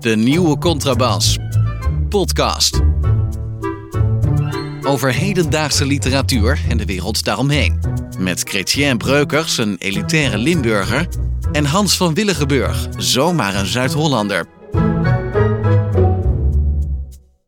De nieuwe Contrabas. Podcast. Over hedendaagse literatuur en de wereld daaromheen. Met Chrétien Breukers, een elitaire Limburger. En Hans van Willigenburg, zomaar een Zuid-Hollander.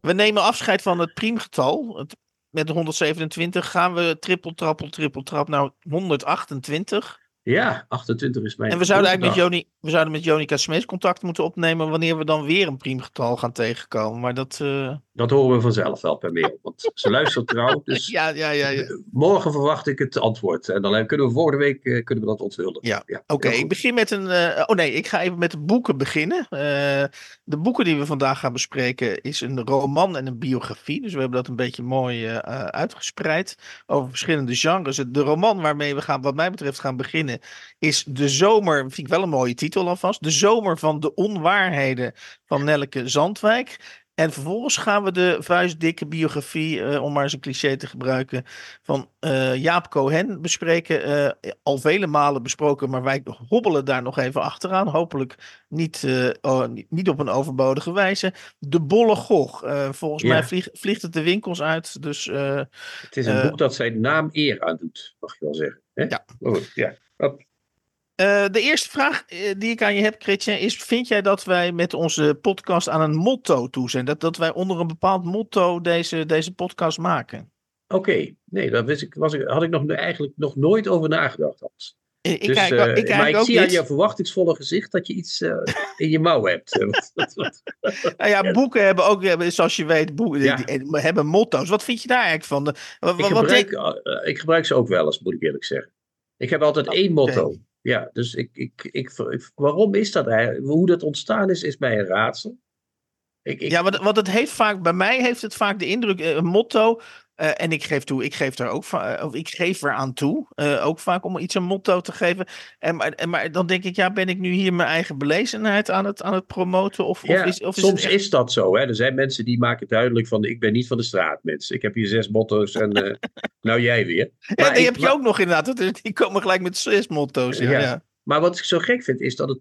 We nemen afscheid van het priemgetal. Met de 127 gaan we trippel, trappel, trippel, trap naar 128. Ja, 28 is mijn En we zouden eigenlijk met. Joni, we zouden met Jonica Smees contact moeten opnemen wanneer we dan weer een priemgetal gaan tegenkomen. Maar dat. eh, Dat horen we vanzelf wel per mail. Want ze luistert trouw. Dus ja, ja, ja. ja. morgen verwacht ik het antwoord. En dan kunnen we volgende week eh, kunnen we dat onthullen. Ja, ja Oké, ik begin met een. eh, oh nee, ik ga even met de boeken beginnen. De boeken die we vandaag gaan bespreken is een roman en een biografie. Dus we hebben dat een beetje mooi uitgespreid over verschillende genres. De roman waarmee we gaan, wat mij betreft, gaan beginnen is De Zomer. Vind ik wel een mooie titel alvast. De Zomer van de Onwaarheden van Nelleke Zandwijk. En vervolgens gaan we de vuistdikke biografie, eh, om maar eens een cliché te gebruiken, van eh, Jaap Cohen bespreken. Eh, al vele malen besproken, maar wij hobbelen daar nog even achteraan. Hopelijk niet, oh, niet, op een overbodige wijze. De Bolle Gog. Volgens Ja. mij vlieg- vliegt het de winkels uit. Dus Het is een boek dat zijn naam eer aandoet, mag je wel zeggen. Hè? Ja. Goed, ja. Eh, de eerste vraag eh, die ik aan je heb, Chrétien, is: vind jij dat wij met onze podcast aan een motto toe zijn? Dat, dat wij onder een bepaald motto deze, deze podcast maken? Oké, nee, daar wist ik, was ik, had ik nog, eigenlijk nog nooit over nagedacht. Hans. Ik, ik Dus, kijk, eh, ik maar ik ook zie aan je verwachtingsvolle gezicht dat je iets eh, in je mouw hebt. Eh, Nou ja, boeken hebben ook, zoals je weet, boeken, Ja. die, die hebben motto's. Wat vind je daar eigenlijk van? Wat, ik, wat gebruik, eh, ik gebruik ze ook wel eens, moet ik eerlijk zeggen. Ik heb altijd één motto. Ja, dus ik, ik, ik, waarom is dat eigenlijk? Hoe dat ontstaan is, is mij een raadsel. Ik, ik, ja, want, want het heeft vaak, bij mij heeft het vaak de indruk, eh, een motto. Eh, en ik geef toe, ik geef daar ook eh, of ik geef eraan toe. eh, ook vaak om iets een motto te geven. En, maar, en, maar dan denk ik, ja, ben ik nu hier mijn eigen belezenheid aan het, aan het promoten? Of, ja, of is, of soms echt- is dat zo. Hè? Er zijn mensen die maken duidelijk van ik ben niet van de straat, mensen. Ik heb hier zes motto's en eh, nou jij weer. Ja, Maar die ik- heb je maar- ook nog inderdaad. Die komen gelijk met zes motto's. Ja. Maar wat ik zo gek vind, is dat het.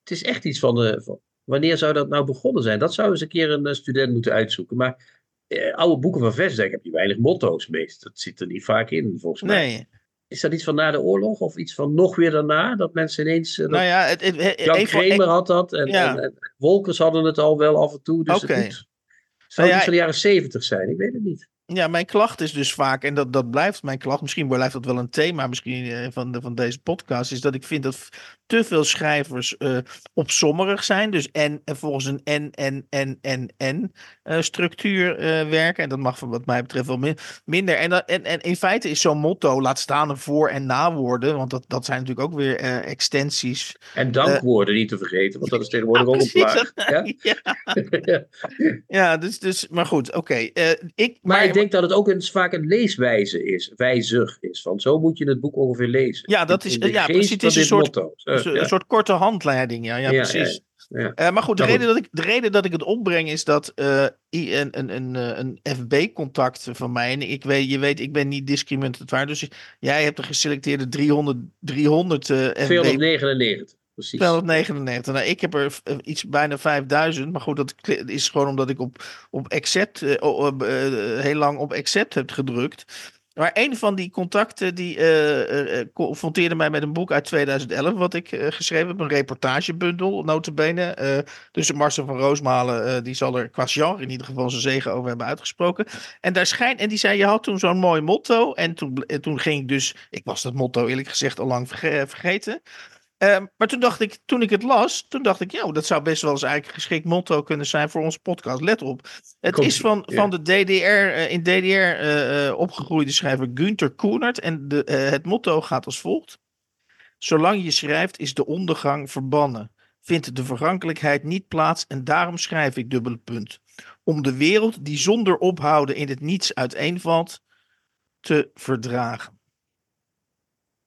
Het is echt iets van. van wanneer zou dat nou begonnen zijn? Dat zou eens een keer een student moeten uitzoeken. Maar eh, oude boeken van Vestdijk heb je weinig motto's meest. Dat zit er niet vaak in, volgens mij. Nee, Is dat iets van na de oorlog of iets van nog weer daarna? Dat mensen ineens. eh, nou ja, het, het, het- Jan Kramer had dat en, Ja. en, en Wolkers hadden het al wel af en toe. Dus Oké. het moet, zou Nou ja, iets van de jaren zeventig zijn, ik weet het niet. Ja, mijn klacht is dus vaak, en dat, dat blijft mijn klacht, misschien blijft dat wel een thema misschien eh, van, de, van deze podcast, is dat ik vind dat te veel schrijvers eh opsommerig zijn. Dus en, en volgens een en, en, en, en, en eh, structuur eh, werken. En dat mag van wat mij betreft wel min- minder. En, dat, en, en in feite is zo'n motto, laat staan een voor- en nawoorden, want dat, dat zijn natuurlijk ook weer eh, extensies. En dankwoorden niet te vergeten, want dat is tegenwoordig ook een plaag. Ja? ja, ja, dus, dus, maar goed, oké. eh, ik, Maar ik denk dat het ook een, vaak een leeswijze is, wijzig is. Want zo moet je het boek ongeveer lezen. Ja, dat is- de ja, precies, het is een soort- motto. Eh, Een, soort- ja. een soort korte handleiding, ja, ja, Ja, precies. ja. Eh, maar goed, de reden, dat ik, de reden dat ik het opbreng is dat i- een, een, een, een FB-contact van mij, en ik weet, je weet, ik ben niet discriminatoire, dus jij hebt een geselecteerde 300, 300 eh FB 299, precies. 299. Nou, ik heb er eh, iets bijna 5000. Maar goed, dat is gewoon omdat ik op, op accept, eh, eh, heel lang op accept heb gedrukt. Maar een van die contacten die confronteerde mij met een boek uit 2011, wat ik geschreven heb, een reportagebundel, notabene. Dus Marcel van Roosmalen, die zal er qua genre in ieder geval zijn zegen over hebben uitgesproken. En daar schijnt, en die zei, je had toen zo'n mooi motto. En toen, toen ging ik dus, ik was dat motto eerlijk gezegd al lang verge- vergeten. Ehm, maar toen dacht ik, toen ik het las, toen dacht ik, ja, dat zou best wel eens eigenlijk een geschikt motto kunnen zijn voor onze podcast. Let op. Het Komt- is van, ja. van de DDR, eh, in DDR eh, eh, opgegroeide schrijver Günther Koenert. En de, het motto gaat als volgt. Zolang je schrijft is de ondergang verbannen. Vindt de vergankelijkheid niet plaats en daarom schrijf ik dubbele punt. Om de wereld die zonder ophouden in het niets uiteenvalt te verdragen.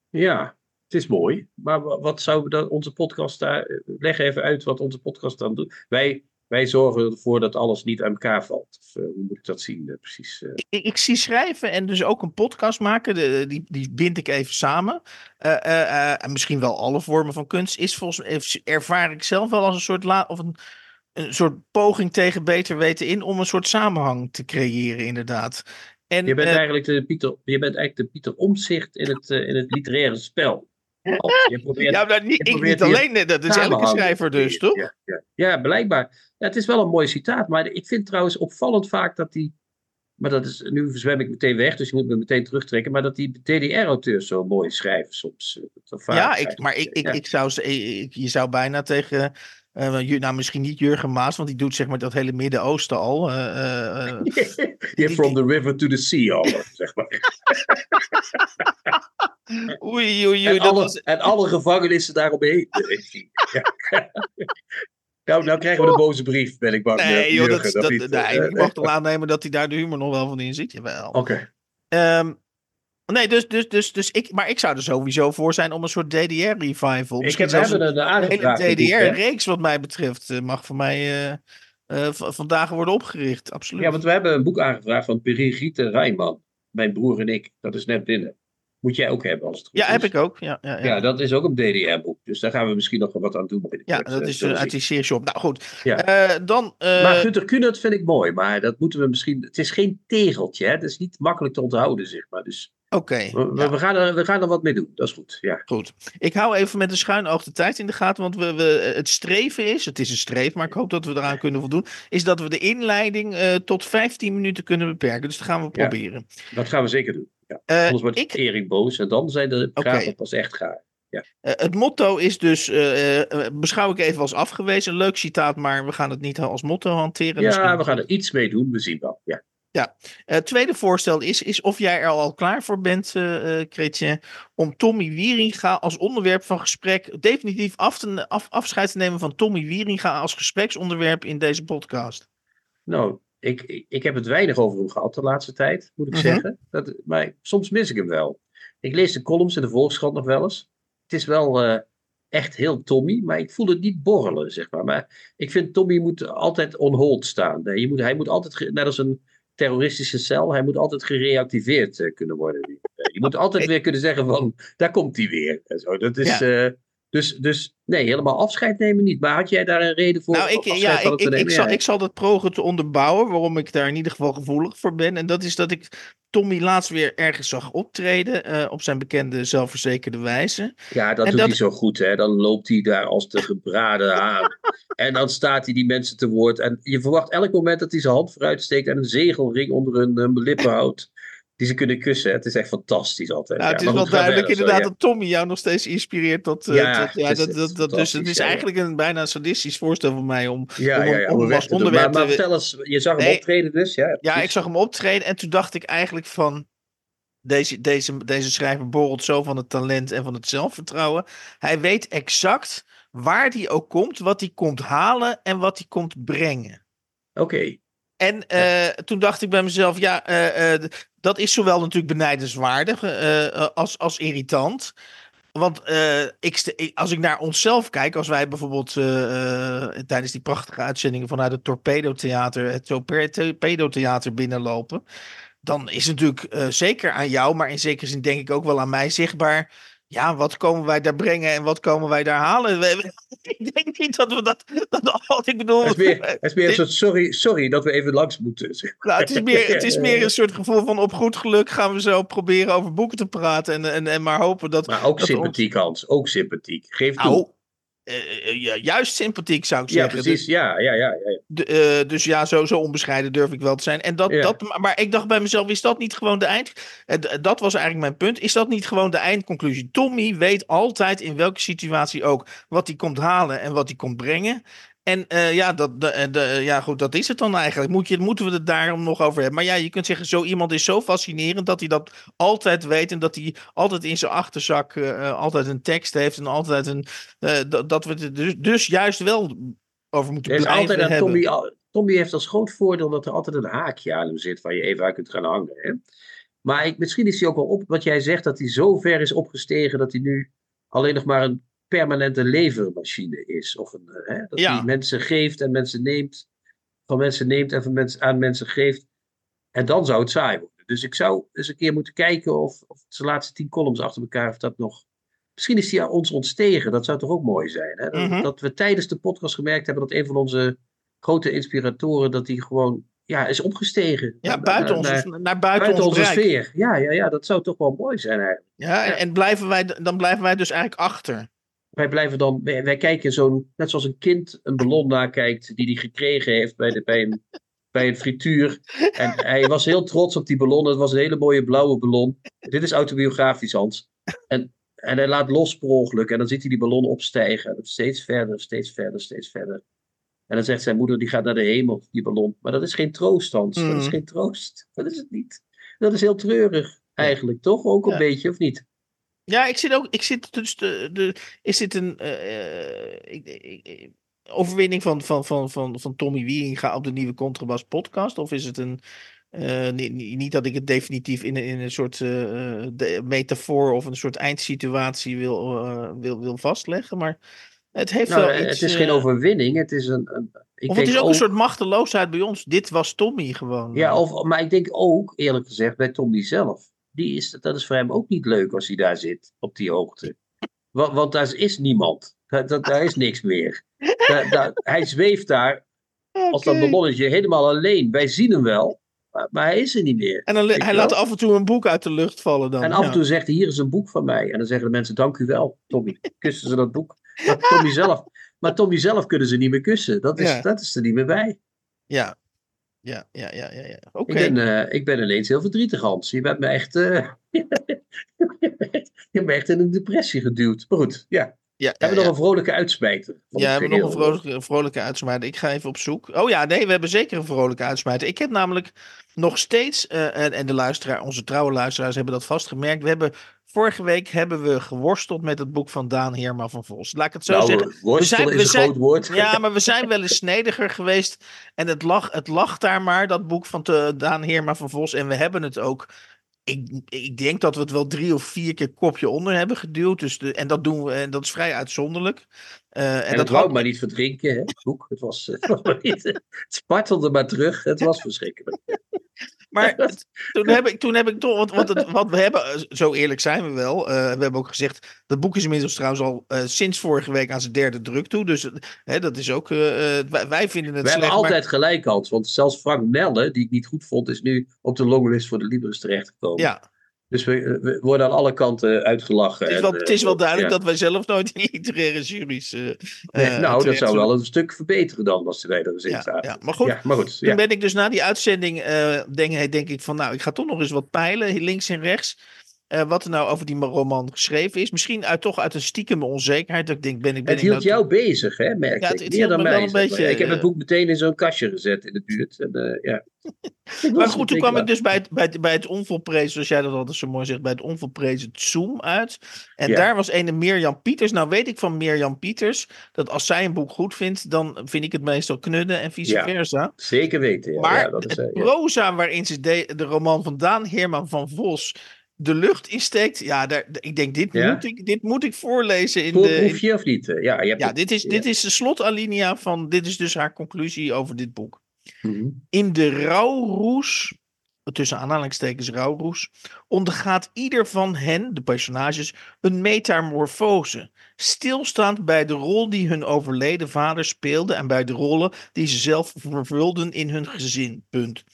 Ja, het is mooi. Maar wa- wat zou dan onze podcast daar... Leg even uit wat onze podcast dan doet. Wij wij zorgen ervoor dat alles niet aan elkaar valt. Of, hoe moet ik dat zien precies? Ik, ik, zie schrijven en dus ook een podcast maken. De, die, die bind ik even samen. en misschien wel alle vormen van kunst. Is volgens ervaar ik zelf wel als een soort la of een een soort poging tegen beter weten in om een soort samenhang te creëren, inderdaad. En, je, bent eigenlijk de Pieter, je bent eigenlijk de Pieter Omzicht in het, uh, in het literaire spel. Je probeert, ja, maar niet, ik niet alleen, dat is elke schrijver dus, toch? Ja, ja. ja blijkbaar. Ja, het is wel een mooi citaat, maar ik vind trouwens opvallend vaak dat die, maar dat is, nu zwem ik meteen weg, dus je moet me meteen terugtrekken, maar dat die DDR-auteurs zo mooi schrijven soms. Ja, ik, maar ik, ik, ik zou, ik, je zou bijna tegen uh, nou, misschien niet Jurgen Maas, want die doet zeg maar dat hele Midden-Oosten al. Uh, uh, yeah, from the river to the sea al, zeg maar. oei, oei, oei. En, alle, was... en alle gevangenissen daaromheen. ja. Nou, nou krijgen we de boze brief, ben ik bang. Nee, joh, dat, dat, dat, nee, ik mag toch aannemen dat hij daar de humor nog wel van in ziet. Jawel. Oké. Okay. Um, Nee, dus, dus, dus, dus ik, maar ik zou er sowieso voor zijn om een soort DDR-revival. Misschien zelfs een, een hele DDR-reeks, wat mij betreft, uh, mag voor mij uh, uh, vandaag worden opgericht. Absoluut. Ja, want we hebben een boek aangevraagd van Brigitte Rijnman, mijn broer en ik. Dat is net binnen. Moet jij ook hebben als het goed ja, is. heb ik ook. Ja, ja, ja. ja, dat is ook een DDR-boek. Dus daar gaan we misschien nog wat aan doen. Ja, dat is uit die serie shop. Nou goed, ja. dan... Maar Gunther Kunert vind ik mooi, maar dat moeten we misschien... Het is geen tegeltje, hè. Het is niet makkelijk te onthouden, zeg maar. Dus Oké. we, we, gaan er, we gaan er wat mee doen, dat is goed. Ja. Goed. Ik hou even met een schuin oog de tijd in de gaten, want we, we, het streven is, het is een streef, maar ik hoop dat we eraan kunnen voldoen, is dat we de inleiding uh, tot 15 minuten kunnen beperken. Dus dat gaan we proberen. dat gaan we zeker doen. Ja. Uh, Anders wordt ik... Erik boos en dan zijn de praten okay. pas echt gaar. Ja. Uh, het motto is dus, uh, beschouw ik even als afgewezen. Leuk citaat, maar we gaan het niet als motto hanteren. Ja, Misschien... we gaan er iets mee doen. We zien wel. Ja. Ja, het tweede voorstel is, is of jij er al klaar voor bent, uh, Kretje, om Tommy Wieringa als onderwerp van gesprek, definitief af te, af, afscheid te nemen van Tommy Wieringa als gespreksonderwerp in deze podcast. Nou, ik, ik heb het weinig over hem gehad de laatste tijd, moet ik uh -huh. zeggen. Dat, maar soms mis ik hem wel. Ik lees de columns in de Volkskrant nog wel eens. Het is wel uh, echt heel Tommy, maar ik voel het niet borrelen, zeg maar. Maar ik vind Tommy moet altijd on hold staan. Je moet, hij moet altijd, net als een terroristische cel, hij moet altijd gereactiveerd uh, kunnen worden. je moet altijd weer kunnen zeggen van, daar komt hij weer. En zo. Dat is, ja. Dus, dus nee, helemaal afscheid nemen niet. Maar had jij daar een reden voor? Nou, ik, ja, ik, ik, ik, zal, ik zal dat progen te onderbouwen, waarom ik daar in ieder geval gevoelig voor ben. En dat is dat ik Tommy laatst weer ergens zag optreden uh, op zijn bekende zelfverzekerde wijze. Ja, dat en doet dat... hij zo goed. Hè? Dan loopt hij daar als de gebraden haan. en dan staat hij die mensen te woord. En je verwacht elk moment dat hij zijn hand vooruit steekt en een zegelring onder hun, hun lippen houdt die ze kunnen kussen. Het is echt fantastisch altijd. Nou, het ja, is wel duidelijk inderdaad dat Tommy jou nog steeds inspireert. Tot, uh, ja, tot, ja, dat, dat, dat, dus het is eigenlijk een bijna sadistisch voorstel van mij om, ja, om, ja, ja, om, om als onderwerp maar, maar vertel eens, je zag hem optreden dus? Ja, ja, ik zag hem optreden en toen dacht ik eigenlijk van... Deze, deze, deze schrijver borrelt zo van het talent en van het zelfvertrouwen. Hij weet exact waar hij ook komt, wat hij komt halen en wat hij komt brengen. Oké. Okay. En uh, toen dacht ik bij mezelf, ja, uh, uh, dat is zowel natuurlijk benijdenswaardig als, als irritant. Want ik, als ik naar onszelf kijk, als wij bijvoorbeeld tijdens die prachtige uitzendingen vanuit het Torpedo Theater, het Torpedo Theater binnenlopen, dan is het natuurlijk zeker aan jou, maar in zekere zin denk ik ook wel aan mij zichtbaar ja, wat komen wij daar brengen en wat komen wij daar halen? ik denk niet dat we dat. dat ik bedoel. Het is meer, het is meer een soort sorry, sorry dat we even langs moeten. Nou, het, is meer, het is meer een soort gevoel van op goed geluk gaan we zo proberen over boeken te praten. En, en, en maar hopen dat. Maar ook dat sympathiek, ons... Hans. Ook sympathiek. Geef toe. Nou, ja, juist sympathiek zou ik zeggen. Ja, precies. Dus, ja, ja, ja. ja. De, uh, dus ja, zo, zo onbescheiden durf ik wel te zijn. En dat, dat, maar ik dacht bij mezelf, is dat niet gewoon de eind... Dat was eigenlijk mijn punt. Is dat niet gewoon de eindconclusie? Tommy weet altijd in welke situatie ook wat hij komt halen en wat hij komt brengen. En uh, ja, dat, de, de, ja, goed, dat is het dan eigenlijk. Moet je, moeten we het daarom nog over hebben? Maar ja, je kunt zeggen, zo iemand is zo fascinerend dat hij dat altijd weet. En dat hij altijd in zijn achterzak uh, altijd een tekst heeft. En altijd een. Uh, dat, dat we het dus, dus juist wel over moeten er is blijven altijd hebben. Tommy, Tommy heeft als groot voordeel dat er altijd een haakje aan hem zit. Waar je even uit kunt gaan hangen. Hè? Maar ik, misschien is hij ook wel op wat jij zegt. Dat hij zo ver is opgestegen dat hij nu alleen nog maar een permanente levermachine is. Of een, eh, hè, dat Ja. hij mensen geeft en mensen neemt. Van mensen neemt en van mensen, aan mensen geeft. En dan zou het saai worden. Dus ik zou eens een keer moeten kijken of, of zijn laatste tien columns achter elkaar, of dat nog. Misschien is die aan ons ontstegen. Dat zou toch ook mooi zijn. Hè? Dat, Mhm. dat we tijdens de podcast gemerkt hebben dat een van onze grote inspiratoren, dat die gewoon ja, is opgestegen. Ja, buiten naar- onze, naar- naar, buiten, buiten ons onze sfeer. Ja, ja, ja, dat zou toch wel mooi zijn eigenlijk. Ja, en, en blijven wij, dan blijven wij dus eigenlijk achter. Wij blijven dan, wij, wij kijken zo'n, net zoals een kind een ballon nakijkt die hij gekregen heeft bij, de, bij, een, bij een frituur. En hij was heel trots op die ballon. Het was een hele mooie blauwe ballon. Dit is autobiografisch, Hans. En, en hij laat los per ongeluk. En dan ziet hij die ballon opstijgen. En steeds verder, steeds verder, steeds verder. En dan zegt zijn moeder, die gaat naar de hemel, die ballon. Maar dat is geen troost, Hans. Dat is Mm. geen troost. Dat is het niet. Dat is heel treurig, eigenlijk. Toch? Ook een Ja. beetje, of niet? Ja, ik zit ook. Ik zit dus de, de, is dit een eh, eh, ik, overwinning van, van, van, van, van Tommy Wieringa op de nieuwe Contrabas podcast? Of is het een. eh, niet, niet dat ik het definitief in, een- in een soort de, metafoor of een soort eindsituatie wil, wil, wil vastleggen, maar het heeft Nou, wel het iets. is geen overwinning. Het is een. een ik of het denk is ook, een soort machteloosheid bij ons. Dit was Tommy gewoon. Ja, of, maar ik denk ook, eerlijk gezegd, bij Tommy zelf. Die is, dat is voor hem ook niet leuk als hij daar zit, op die hoogte. Want, want daar is niemand. Daar, daar, is niks meer. Daar, daar- hij zweeft daar als dat ballonnetje helemaal alleen. Wij zien hem wel, maar, maar hij is er niet meer. En dan, hij laat wel? af en toe een boek uit de lucht vallen dan. En af en ja. toe zegt hij, hier is een boek van mij. En dan zeggen de mensen, dank u wel, Tommy. Kussen ze dat boek. Maar Tommy zelf, maar Tommy zelf kunnen ze niet meer kussen. Dat is, Ja. dat is er niet meer bij. Ja. Ja, ja, ja, ja. ja. Oké. Ik, ben, eh, ik ben ineens heel verdrietig, Hans. Je bent me echt, eh, je hebt me echt in een depressie geduwd. Maar goed, ja. Ja, Hebben we ja, nog ja. een vrolijke uitsmijter? Ja, we hebben nog een vrolijke, een vrolijke uitsmijter. Ik ga even op zoek. Oh ja, nee, we hebben zeker een vrolijke uitsmijter. Ik heb namelijk nog steeds, eh, en, en de luisteraar, onze trouwe luisteraars hebben dat vastgemerkt. We hebben, vorige week hebben we geworsteld met het boek van Daan Heerma van Vos. Laat ik het zo Nou, zeggen. we zijn- is een groot woord. Ja, maar we zijn wel eens snediger geweest. En het lag, het lag daar maar, dat boek van te, Daan Heerma van Vos. En we hebben het ook. Ik, ik denk dat we het wel drie of vier keer kopje onder hebben geduwd. Dus de, en dat doen we, en dat is vrij uitzonderlijk. Eh, en, En, dat dat wou had- maar niet verdrinken, hè, het boek. Het, was, het, was maar niet, het spartelde maar terug. Het was verschrikkelijk. Maar het- toen, heb ik, toen heb ik toch, want, want, het, wat we hebben, eh, zo eerlijk zijn we wel. eh, we hebben ook gezegd, dat boek is inmiddels trouwens al eh, sinds vorige week aan zijn derde druk toe. Dus dat is ook, wij, wij vinden het We hebben maar- altijd gelijk, Hans. Want zelfs Frank Nelle, die ik niet goed vond, is nu op de longlist voor de Libris terechtgekomen. ja, Dus we, we worden aan alle kanten uitgelachen. het is wel, eh, het is wel duidelijk ja. dat wij zelf nooit in literaire juries. eh, Nee, eh, nou, dat zou wel een stuk verbeteren dan, als wij er eens in Ja, zaten. ja, maar goed, Ja, maar goed. Toen ben ik dus na die uitzending, eh, denk, denk ik van, nou, ik ga toch nog eens wat peilen, links en rechts. Eh, wat er nou over die roman geschreven is. Misschien uit, toch uit een stiekeme onzekerheid. Dat ik denk, ben ik, ben Het ik hield nou jou bezig, hè, merk Ja, ik. het- het Meer dan mij. een ik heb het eh, boek meteen in zo'n kastje gezet in de buurt. En, eh, ja. Maar goed, toen kwam ik dus bij het, bij het, bij het onvolprezen, zoals jij dat altijd zo mooi zegt, bij het onvolprezen Zoom uit. En Ja. daar was ene Mirjam Pieters. Nou weet ik van Mirjam Pieters, dat als zij een boek goed vindt, dan vind ik het meestal knudden en vice Ja. versa. Zeker weten, ja. Maar dat is, het ja. proza waarin ze de, de roman van Daan Heerman van Vos de lucht insteekt, ja, daar, ik denk, dit, Ja? moet, ik, dit moet ik voorlezen in de... Proef je of niet? Eh, Ja, je hebt ja, het- dit is, ja. dit is de slotalinea van, dit is dus haar conclusie over dit boek. Mhm. In de rouwroes, tussen aanhalingstekens rouwroes, ondergaat ieder van hen, de personages, een metamorfose. Stilstaand bij de rol die hun overleden vader speelde en bij de rollen die ze zelf vervulden in hun gezin. Punt.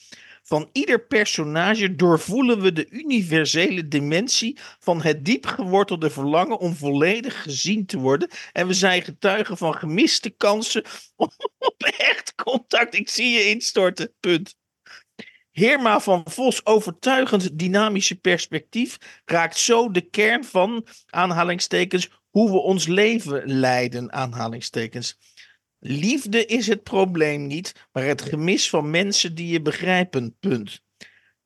Van ieder personage doorvoelen we de universele dimensie van het diep gewortelde verlangen om volledig gezien te worden. En we zijn getuigen van gemiste kansen op echt contact. Ik zie je instorten. Punt. Heerma van Vos overtuigend dynamische perspectief raakt zo de kern van aanhalingstekens hoe we ons leven leiden aanhalingstekens. Liefde is het probleem niet, maar het gemis van mensen die je begrijpen. Punt.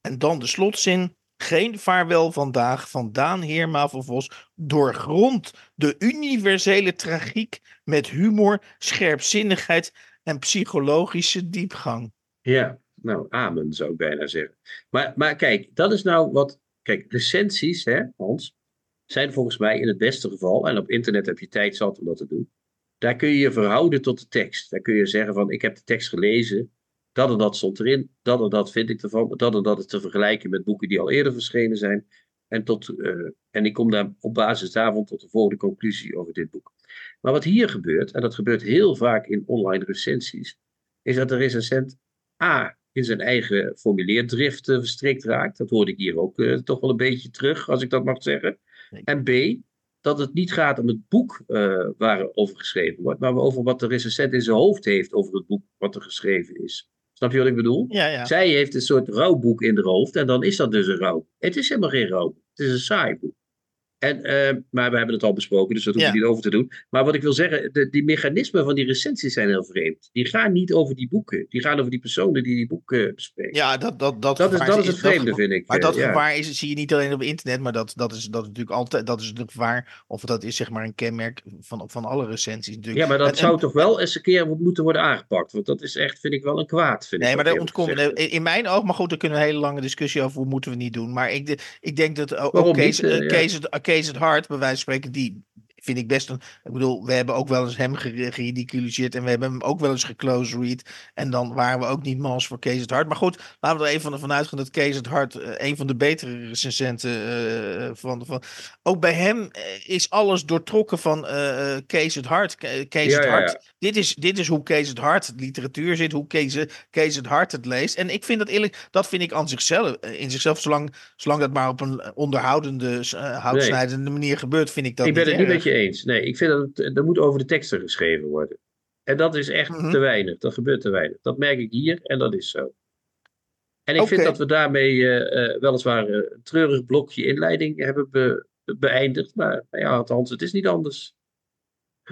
En dan de slotzin. Geen vaarwel vandaag van Daan Heerma van Vos doorgrond de universele tragiek met humor, scherpzinnigheid en psychologische diepgang. Ja, nou, amen zou ik bijna zeggen. Maar, maar kijk, dat is nou wat. Kijk, recensies, hè, Hans. zijn volgens mij in het beste geval, en op internet heb je tijd zat om dat te doen, daar kun je je verhouden tot de tekst. Daar kun je zeggen van, ik heb de tekst gelezen, dat en dat stond erin, dat en dat vind ik ervan, dat en dat is te vergelijken met boeken die al eerder verschenen zijn. En, tot, uh, en ik kom daar op basis daarvan tot de volgende conclusie over dit boek. Maar wat hier gebeurt, en dat gebeurt heel vaak in online recensies, is dat de recensent A in zijn eigen formuleerdrift verstrikt raakt. Dat hoorde ik hier ook uh, toch wel een beetje terug, als ik dat mag zeggen. En B, dat het niet gaat om het boek uh, waarover geschreven wordt, maar over wat de recensent in zijn hoofd heeft over het boek wat er geschreven is. Snap je wat ik bedoel? Ja, ja. Zij heeft een soort rouwboek in haar hoofd en dan is dat dus een rouw. Het is helemaal geen rouw. Het is een saai boek. En, uh, maar we hebben het al besproken, dus dat hoef ik ja. niet over te doen. Maar wat ik wil zeggen, de, die mechanismen van die recensies zijn heel vreemd. Die gaan niet over die boeken. Die gaan over die personen die die boeken bespreken. Ja, dat, dat, dat, dat is, dat is het vreemde, dat, vind ik. Maar dat ja. gevaar is, zie je niet alleen op internet, maar dat, dat, is, dat is natuurlijk altijd dat is een gevaar. Of dat is zeg maar een kenmerk van, van alle recensies. Natuurlijk. Ja, maar dat En- zou en- toch wel eens een keer moeten worden aangepakt. Want dat is echt, vind ik wel een kwaad. Vind Nee, ik maar daar eerlijk ontkomt. In mijn oog, maar goed, daar kunnen we een hele lange discussie over. Hoe moeten we niet doen? Maar ik, ik denk dat ook Waarom Kees, niet? Eh, eh, ja. Kees, Kees het Hart, bij wijze van spreken, die vind ik best een. Ik bedoel, we hebben ook wel eens hem geridiculiseerd en we hebben hem ook wel eens geclose read. En dan waren we ook niet mals voor Kees het Hart. Maar goed, laten we er even van uitgaan dat Kees het Hart eh, een van de betere recensenten eh, van, van. Ook bij hem eh, is alles doortrokken van eh, Kees het Hart. Ke- Kees Ja, het Hart. ja. Dit, is, dit is hoe Kees het Hart literatuur zit, hoe Kees, Kees het Hart het leest. En ik vind dat eerlijk, dat vind ik aan zichzelf, in zichzelf, zolang, zolang dat maar op een onderhoudende, uh, houtsnijdende manier gebeurt, vind ik dat ik ben niet het niet met je eens. Nee, ik vind dat het, er moet over de teksten geschreven worden. En dat is echt Mhm. te weinig. Dat gebeurt te weinig. Dat merk ik hier en dat is zo. En ik vind dat we daarmee eh, eh, weliswaar eh, een treurig blokje inleiding hebben be- beëindigd. Maar nou ja, althans, het is niet anders.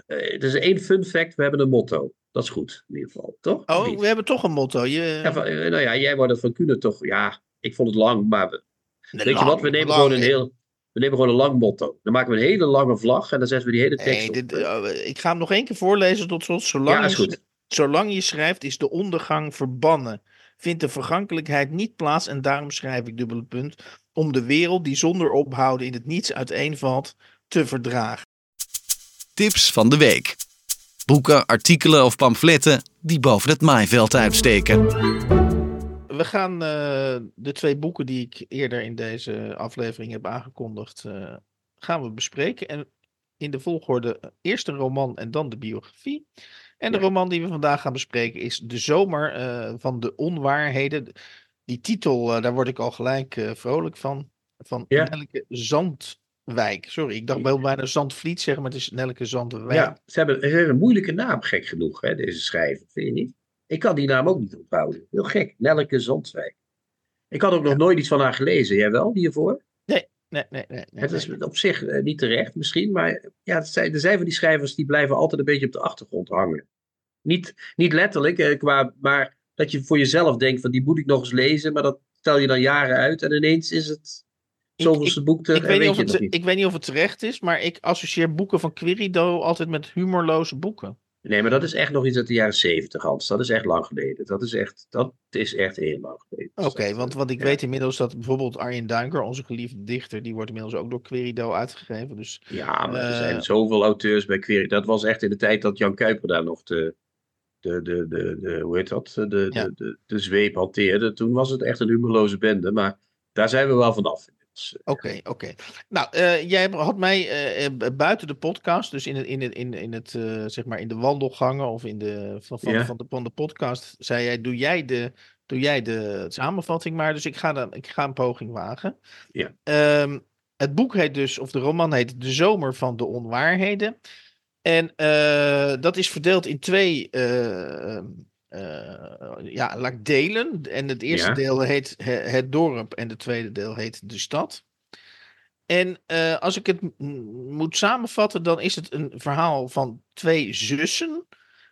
Eh, er is één fun fact. We hebben een motto. Dat is goed, in ieder geval. Toch? Oh, niet? we hebben toch een motto. Je, Ja, van, eh, nou ja, jij wordt het van Kuhne toch... Ja, ik vond het lang, maar... we- weet je wat? We nemen lang, gewoon een eh. heel... We nemen gewoon een lang motto. Dan maken we een hele lange vlag en dan zetten we die hele tekst Nee, op. dit, eh, ik ga hem nog één keer voorlezen tot slot. Zolang, Ja, is je, goed. zolang je schrijft, is de ondergang verbannen. Vindt de vergankelijkheid niet plaats, en daarom schrijf ik dubbele punt, om de wereld die zonder ophouden in het niets uiteenvalt, te verdragen. Tips van de week. Boeken, artikelen of pamfletten die boven het maaiveld uitsteken. We gaan eh, de twee boeken die ik eerder in deze aflevering heb aangekondigd, eh, gaan we bespreken. En in de volgorde eh, eerst een roman en dan de biografie. En de Ja. roman die we vandaag gaan bespreken is De Zomer van de Onwaarheden. Die titel, daar word ik al gelijk vrolijk van. Van Ja. Nelke Zandwijk. Sorry, ik dacht wel bijna Zandvliet zeggen, maar het is Nelke Zandwijk. Ja, ze hebben, ze hebben een moeilijke naam, gek genoeg, hè, deze schrijver. Vind je niet? Ik kan die naam ook niet onthouden. Heel gek. Nelke Zandwijk. Ik had ook nog nooit iets van haar gelezen. Jij wel, hiervoor? Nee, nee, nee. nee, Het is nee. op zich eh, niet terecht misschien, maar ja, het zijn, er zijn van die schrijvers die blijven altijd een beetje op de achtergrond hangen. Niet, niet letterlijk, eh, qua, maar dat je voor jezelf denkt van die moet ik nog eens lezen, maar dat stel je dan jaren uit en ineens is het zoveelste boek terug Ik weet, het, niet. ik weet niet of het terecht is, maar ik associeer boeken van Querido altijd met humorloze boeken. Nee, maar dat is echt nog iets uit de jaren zeventig, Hans. Dat is echt lang geleden. Dat is echt, dat is echt heel lang geleden. Oké, Dus dat, want, eh, want ik ja. weet inmiddels dat bijvoorbeeld Arjen Duinker, onze geliefde dichter, die wordt inmiddels ook door Querido uitgegeven. Dus Ja, maar er Eh, zijn zoveel auteurs bij Query. Dat was echt in de tijd dat Jan Kuiper daar nog de, de, de, de, de hoe heet dat, de, de, Ja. de, de, de zweep hanteerde. Toen was het echt een humorloze bende, maar daar zijn we wel vanaf. Inmiddels. Oké, oké. Nou, eh, jij had mij eh, eh, buiten de podcast, dus in het, in het, in, in het eh, zeg maar in de wandelgangen of in de van, van, de, van de podcast, zei jij, doe jij de, doe jij de samenvatting maar. Dus ik ga, dan, ik ga een poging wagen. Ja. Ehm, het boek heet dus, of de roman heet De Zomer van de Onwaarheden. En eh, dat is verdeeld in twee eh, eh, ja, laat ik delen. En het eerste Ja. deel heet He- Het Dorp en het tweede deel heet De Stad. En eh, als ik het moet samenvatten, dan is het een verhaal van twee zussen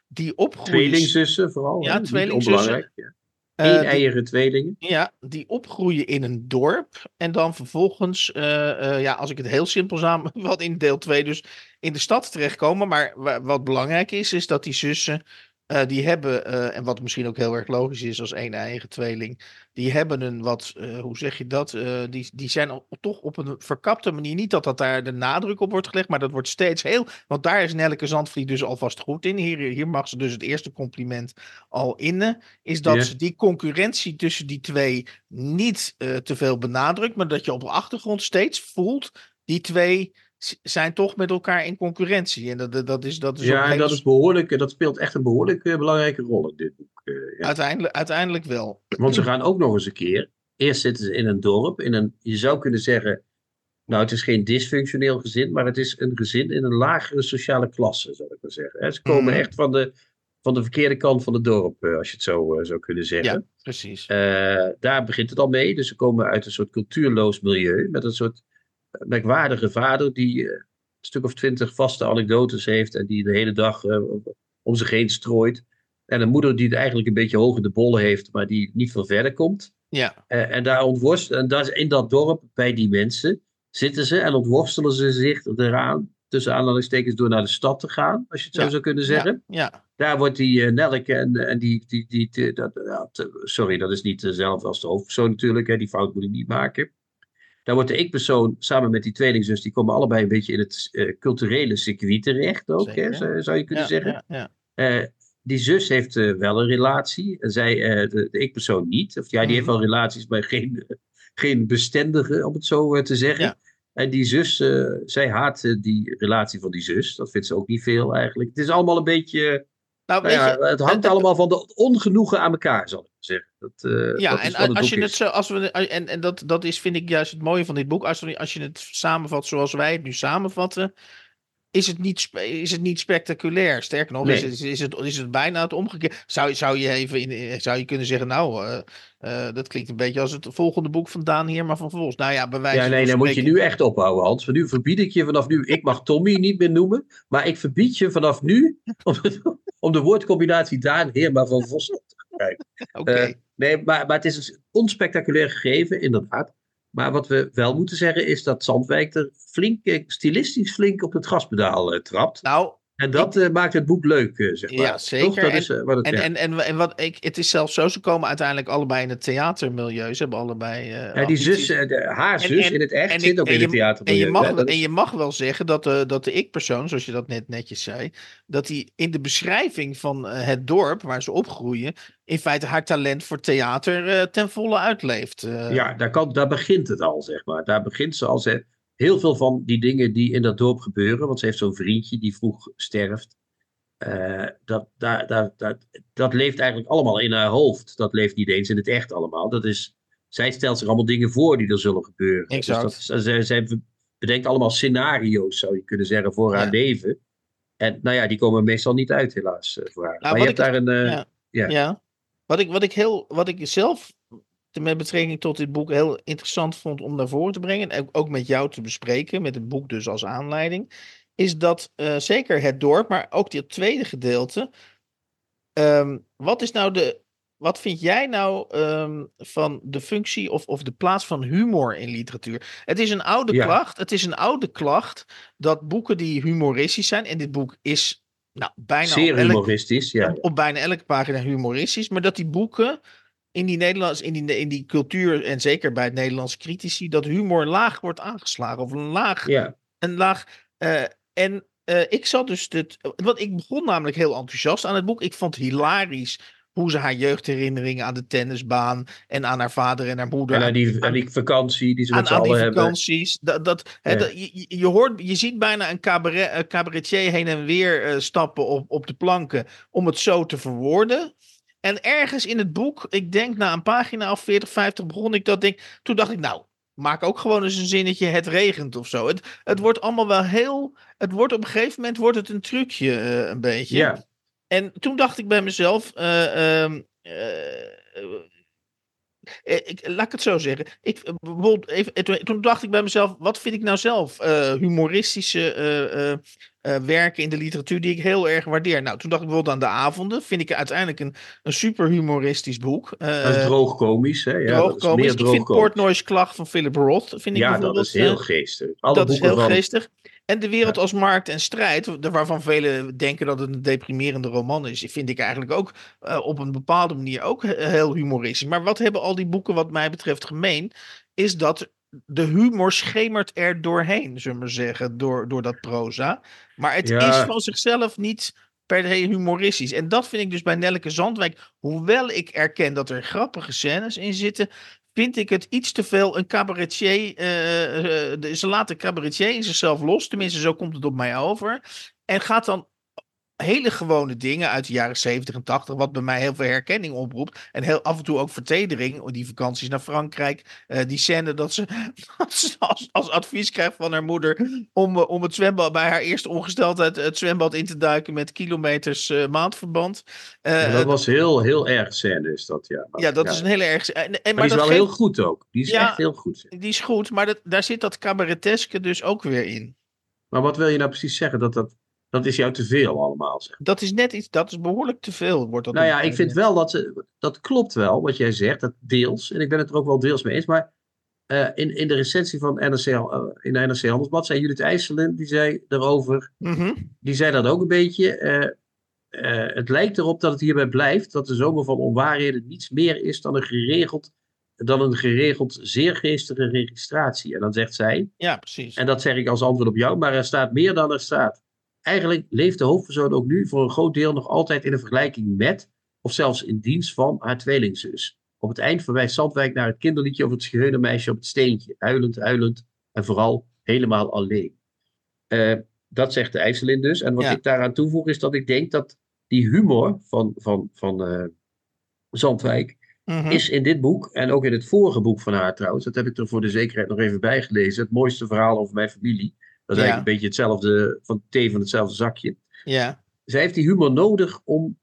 die opgroeien. Tweelingzussen vooral. Ja, tweelingzussen. Ja. eh, Eén eieren tweelingen. ja, die opgroeien in een dorp. En dan vervolgens, eh, eh, ja, als ik het heel simpel samenvat in deel 2, dus in de stad terechtkomen. Maar wa- wat belangrijk is, is dat die zussen Uh, die hebben, uh, en wat misschien ook heel erg logisch is als één eigen tweeling, die hebben een wat, uh, hoe zeg je dat? die, die zijn op, toch op een verkapte manier, niet dat, dat daar de nadruk op wordt gelegd, maar dat wordt steeds heel, want daar is Nelleke Zandvliet dus alvast goed in. Hier, hier mag ze dus het eerste compliment al innen, is dat yeah. ze die concurrentie tussen die twee niet te veel benadrukt, maar dat je op de achtergrond steeds voelt, die twee zijn toch met elkaar in concurrentie. En dat, dat is, dat is ja, en dat, is behoorlijk, dat speelt echt een behoorlijk uh, belangrijke rol in dit boek. Uh, ja. uiteindelijk, uiteindelijk wel. Want ze gaan ook nog eens een keer. Eerst zitten ze in een dorp. In een, je zou kunnen zeggen. Nou, het is geen dysfunctioneel gezin, maar het is een gezin in een lagere sociale klasse, zou ik maar zeggen. Ze komen mm. echt van de, van de verkeerde kant van het dorp, als je het zo zou kunnen zeggen. Ja, precies. daar begint het al mee. Dus ze komen uit een soort cultuurloos milieu, met een soort merkwaardige vader die een stuk of twintig vaste anekdotes heeft en die de hele dag om zich heen strooit. En een moeder die het eigenlijk een beetje hoog in de bollen heeft, maar die niet veel verder komt. Ja. en daar ontworstelen, en daar, in dat dorp, bij die mensen, zitten ze en ontworstelen ze zich eraan, tussen aanhalingstekens, door naar de stad te gaan, als je het zo zou kunnen zeggen. Ja. ja. Daar wordt die uh, Nelke en, en die, die, die, die dat, sorry, dat is niet dezelfde als de hoofdpersoon natuurlijk, hè, die fout moet ik niet maken. Daar wordt de ik-persoon samen met die tweelingzus, die komen allebei een beetje in het uh, culturele circuit terecht ook, hè, zou, je kunnen ja, zeggen. Ja, ja. Uh, die zus heeft uh, wel een relatie, en zij, de, de ik-persoon niet. Of ja, die mm. heeft wel relaties, maar geen, geen bestendige, om het zo te zeggen. En die zus, zij haat die relatie van die zus. Dat vindt ze ook niet veel eigenlijk. Het is allemaal een beetje nou, nou je, het hangt allemaal van de ongenoegen aan elkaar, zal ik. Dat, uh, ja, dat en als je het zo, als we, en, en dat, dat is, vind ik juist het mooie van dit boek. Als, als je het samenvat zoals wij het nu samenvatten, is het niet, is het niet spectaculair. Sterker nog, nee. is, het, is, het, is het bijna het omgekeerde. Zou, zou, je even in, zou je kunnen zeggen, nou, uh, uh, dat klinkt een beetje als het volgende boek van Daan hier, maar van vervolgens. Nou ja, bewijs. Ja, nee, dan moet je nu echt ophouden, Hans. Want nu verbied ik je vanaf nu, ik mag Tommy niet meer noemen, maar ik verbied je vanaf nu om, om de woordcombinatie Daan Heerma van Vos Okay. Uh, nee, maar, maar het is een onspectaculair gegeven, inderdaad. Maar wat we wel moeten zeggen is dat Zandwijk er flink, stilistisch flink op het gaspedaal uh, trapt. Nou, en dat uh, maakt het boek leuk, uh, zeg maar. Ja, zeker. Dat is, wat het, en, en, en, en, wat ik, het is zelfs zo, ze komen uiteindelijk allebei in het theatermilieu. Ze hebben allebei... ja, die zus, de, haar zus in het echt zit ook in het theatermilieu. En je, mag, hè, en je mag wel zeggen dat de, dat de ik-persoon, zoals je dat net netjes zei, dat hij in de beschrijving van het dorp waar ze opgroeien, in feite haar talent voor theater uh, ten volle uitleeft. Uh. Ja, daar, kan, daar begint het al, zeg maar. Daar begint ze al. Ze, heel veel van die dingen die in dat dorp gebeuren, want ze heeft zo'n vriendje die vroeg sterft. Uh, dat, daar, daar, dat, dat leeft eigenlijk allemaal in haar hoofd. Dat leeft niet eens in het echt allemaal. Dat is, zij stelt zich allemaal dingen voor die er zullen gebeuren. Exact. Dus dat, zij, zij bedenkt allemaal scenario's, zou je kunnen zeggen, voor haar leven. En nou ja, die komen meestal niet uit, helaas, voor haar. Nou, maar je hebt ik, daar een... ja. ja. ja. Wat ik, wat ik, heel, wat ik zelf met betrekking tot dit boek heel interessant vond om naar voren te brengen, en ook met jou te bespreken, met het boek dus als aanleiding, is dat uh, zeker het dorp, maar ook dit tweede gedeelte. Um, wat is nou de. Wat vind jij nou um, van de functie of, of de plaats van humor in literatuur? Het is een oude Ja. klacht. Het is een oude klacht dat boeken die humoristisch zijn, en dit boek is nou, bijna Zeer elk- humoristisch, ja. op, op bijna elke pagina humoristisch, maar dat die boeken in die Nederlands, in die, in die cultuur en zeker bij het Nederlandse critici, dat humor laag wordt aangeslagen of een laag, ja. een laag. eh, en eh, ik zat dus dit, want ik begon namelijk heel enthousiast aan het boek. Ik vond het hilarisch hoe ze haar jeugdherinneringen aan de tennisbaan en aan haar vader en haar moeder. En aan die, aan- aan die vakantie die ze met z'n aan die allen hebben. vakanties. Dat, dat, je, je- hoort, je ziet bijna een cabaret, cabaretier heen en weer eh, stappen op, op de planken om het zo te verwoorden. En ergens in het boek, ik denk na een pagina of 40, 50 begon ik dat ding. Toen dacht ik, nou, maak ook gewoon eens een zinnetje, het regent of zo. Het, het wordt allemaal wel heel, het wordt op een gegeven moment wordt het een trucje eh, een beetje. Ja. En toen dacht ik bij mezelf, eh, ehm, eh, ik, laat ik het zo zeggen. Ik, eh, bijvoorbeeld even, eh, toen- dacht ik bij mezelf, wat vind ik nou zelf eh, humoristische eh, eh, eh, werken in de literatuur die ik heel erg waardeer. Nou, toen dacht ik bijvoorbeeld aan De Avonden. Vind ik uiteindelijk een, een super humoristisch boek. Eh, Dat is droog komisch, hè? Ja, droog dat is komisch. meer Ik vind. Portnoy's Klacht van Philip Roth. Vind ik Ja, dat is heel eh, geestig. Alle dat is boeken heel van, geestig. En de wereld als markt en strijd, waarvan velen denken dat het een deprimerende roman is, vind ik eigenlijk ook uh, op een bepaalde manier ook heel humoristisch. Maar wat hebben al die boeken wat mij betreft gemeen, is dat de humor schemert er doorheen, zullen we zeggen, door, door dat proza. Maar het is van zichzelf niet per se humoristisch. En dat vind ik dus bij Nelleke Zandwijk, hoewel ik erken dat er grappige scènes in zitten, vind ik het iets te veel een cabaretier. Uh, uh, ze laten cabaretier in zichzelf los. Tenminste, zo komt het op mij over. En gaat dan hele gewone dingen uit de jaren 70 en 80, wat bij mij heel veel herkenning oproept. En heel af en toe ook vertedering, die vakanties naar Frankrijk. Uh, die scène dat ze, dat ze als, als, advies krijgt van haar moeder om, uh, om het zwembad bij haar eerste ongesteldheid het zwembad in te duiken met kilometers uh, maandverband. Ja, dat was heel, heel erg scène, is dat ja. Maar, ja, dat is een hele erg. En, en, maar, die is wel heel goed ook. Die is echt heel goed. Die is goed, maar dat, daar zit dat cabareteske dus ook weer in. Maar wat wil je nou precies zeggen? Dat dat dat is jou te veel allemaal. Zeg. Dat is net iets, dat is behoorlijk te veel. Wordt dat nou ja, ik vind wel dat, dat klopt wel, wat jij zegt, dat deels. En ik ben het er ook wel deels mee eens. Maar uh, in, in de recensie van NRC, uh, in de NRC Handelsblad zei Judith IJsselen, die zei erover, mm -hmm. die zei dat ook een beetje. Uh, het lijkt erop dat het hierbij blijft dat de zomer van onwaarheden niets meer is dan een geregeld, dan een geregeld zeer geestige registratie. En dan zegt zij, ja, precies. En dat zeg ik als antwoord op jou, maar er staat meer dan er staat. Eigenlijk leeft de hoofdpersoon ook nu voor een groot deel nog altijd in een vergelijking met, of zelfs in dienst van, haar tweelingzus. Op het eind verwijst Zandwijk naar het kinderliedje over het schreeuwende meisje op het steentje. Huilend, huilend en vooral helemaal alleen. Uh, dat zegt de IJsselin dus. En wat ik daaraan toevoeg is dat ik denk dat die humor van, van, van uh, Zandwijk mm -hmm. is in dit boek en ook in het vorige boek van haar trouwens. Dat heb ik er voor de zekerheid nog even bij gelezen. Het mooiste verhaal over mijn familie. Dat is eigenlijk een beetje hetzelfde, van thee van hetzelfde zakje. Ja. Zij heeft die humor nodig om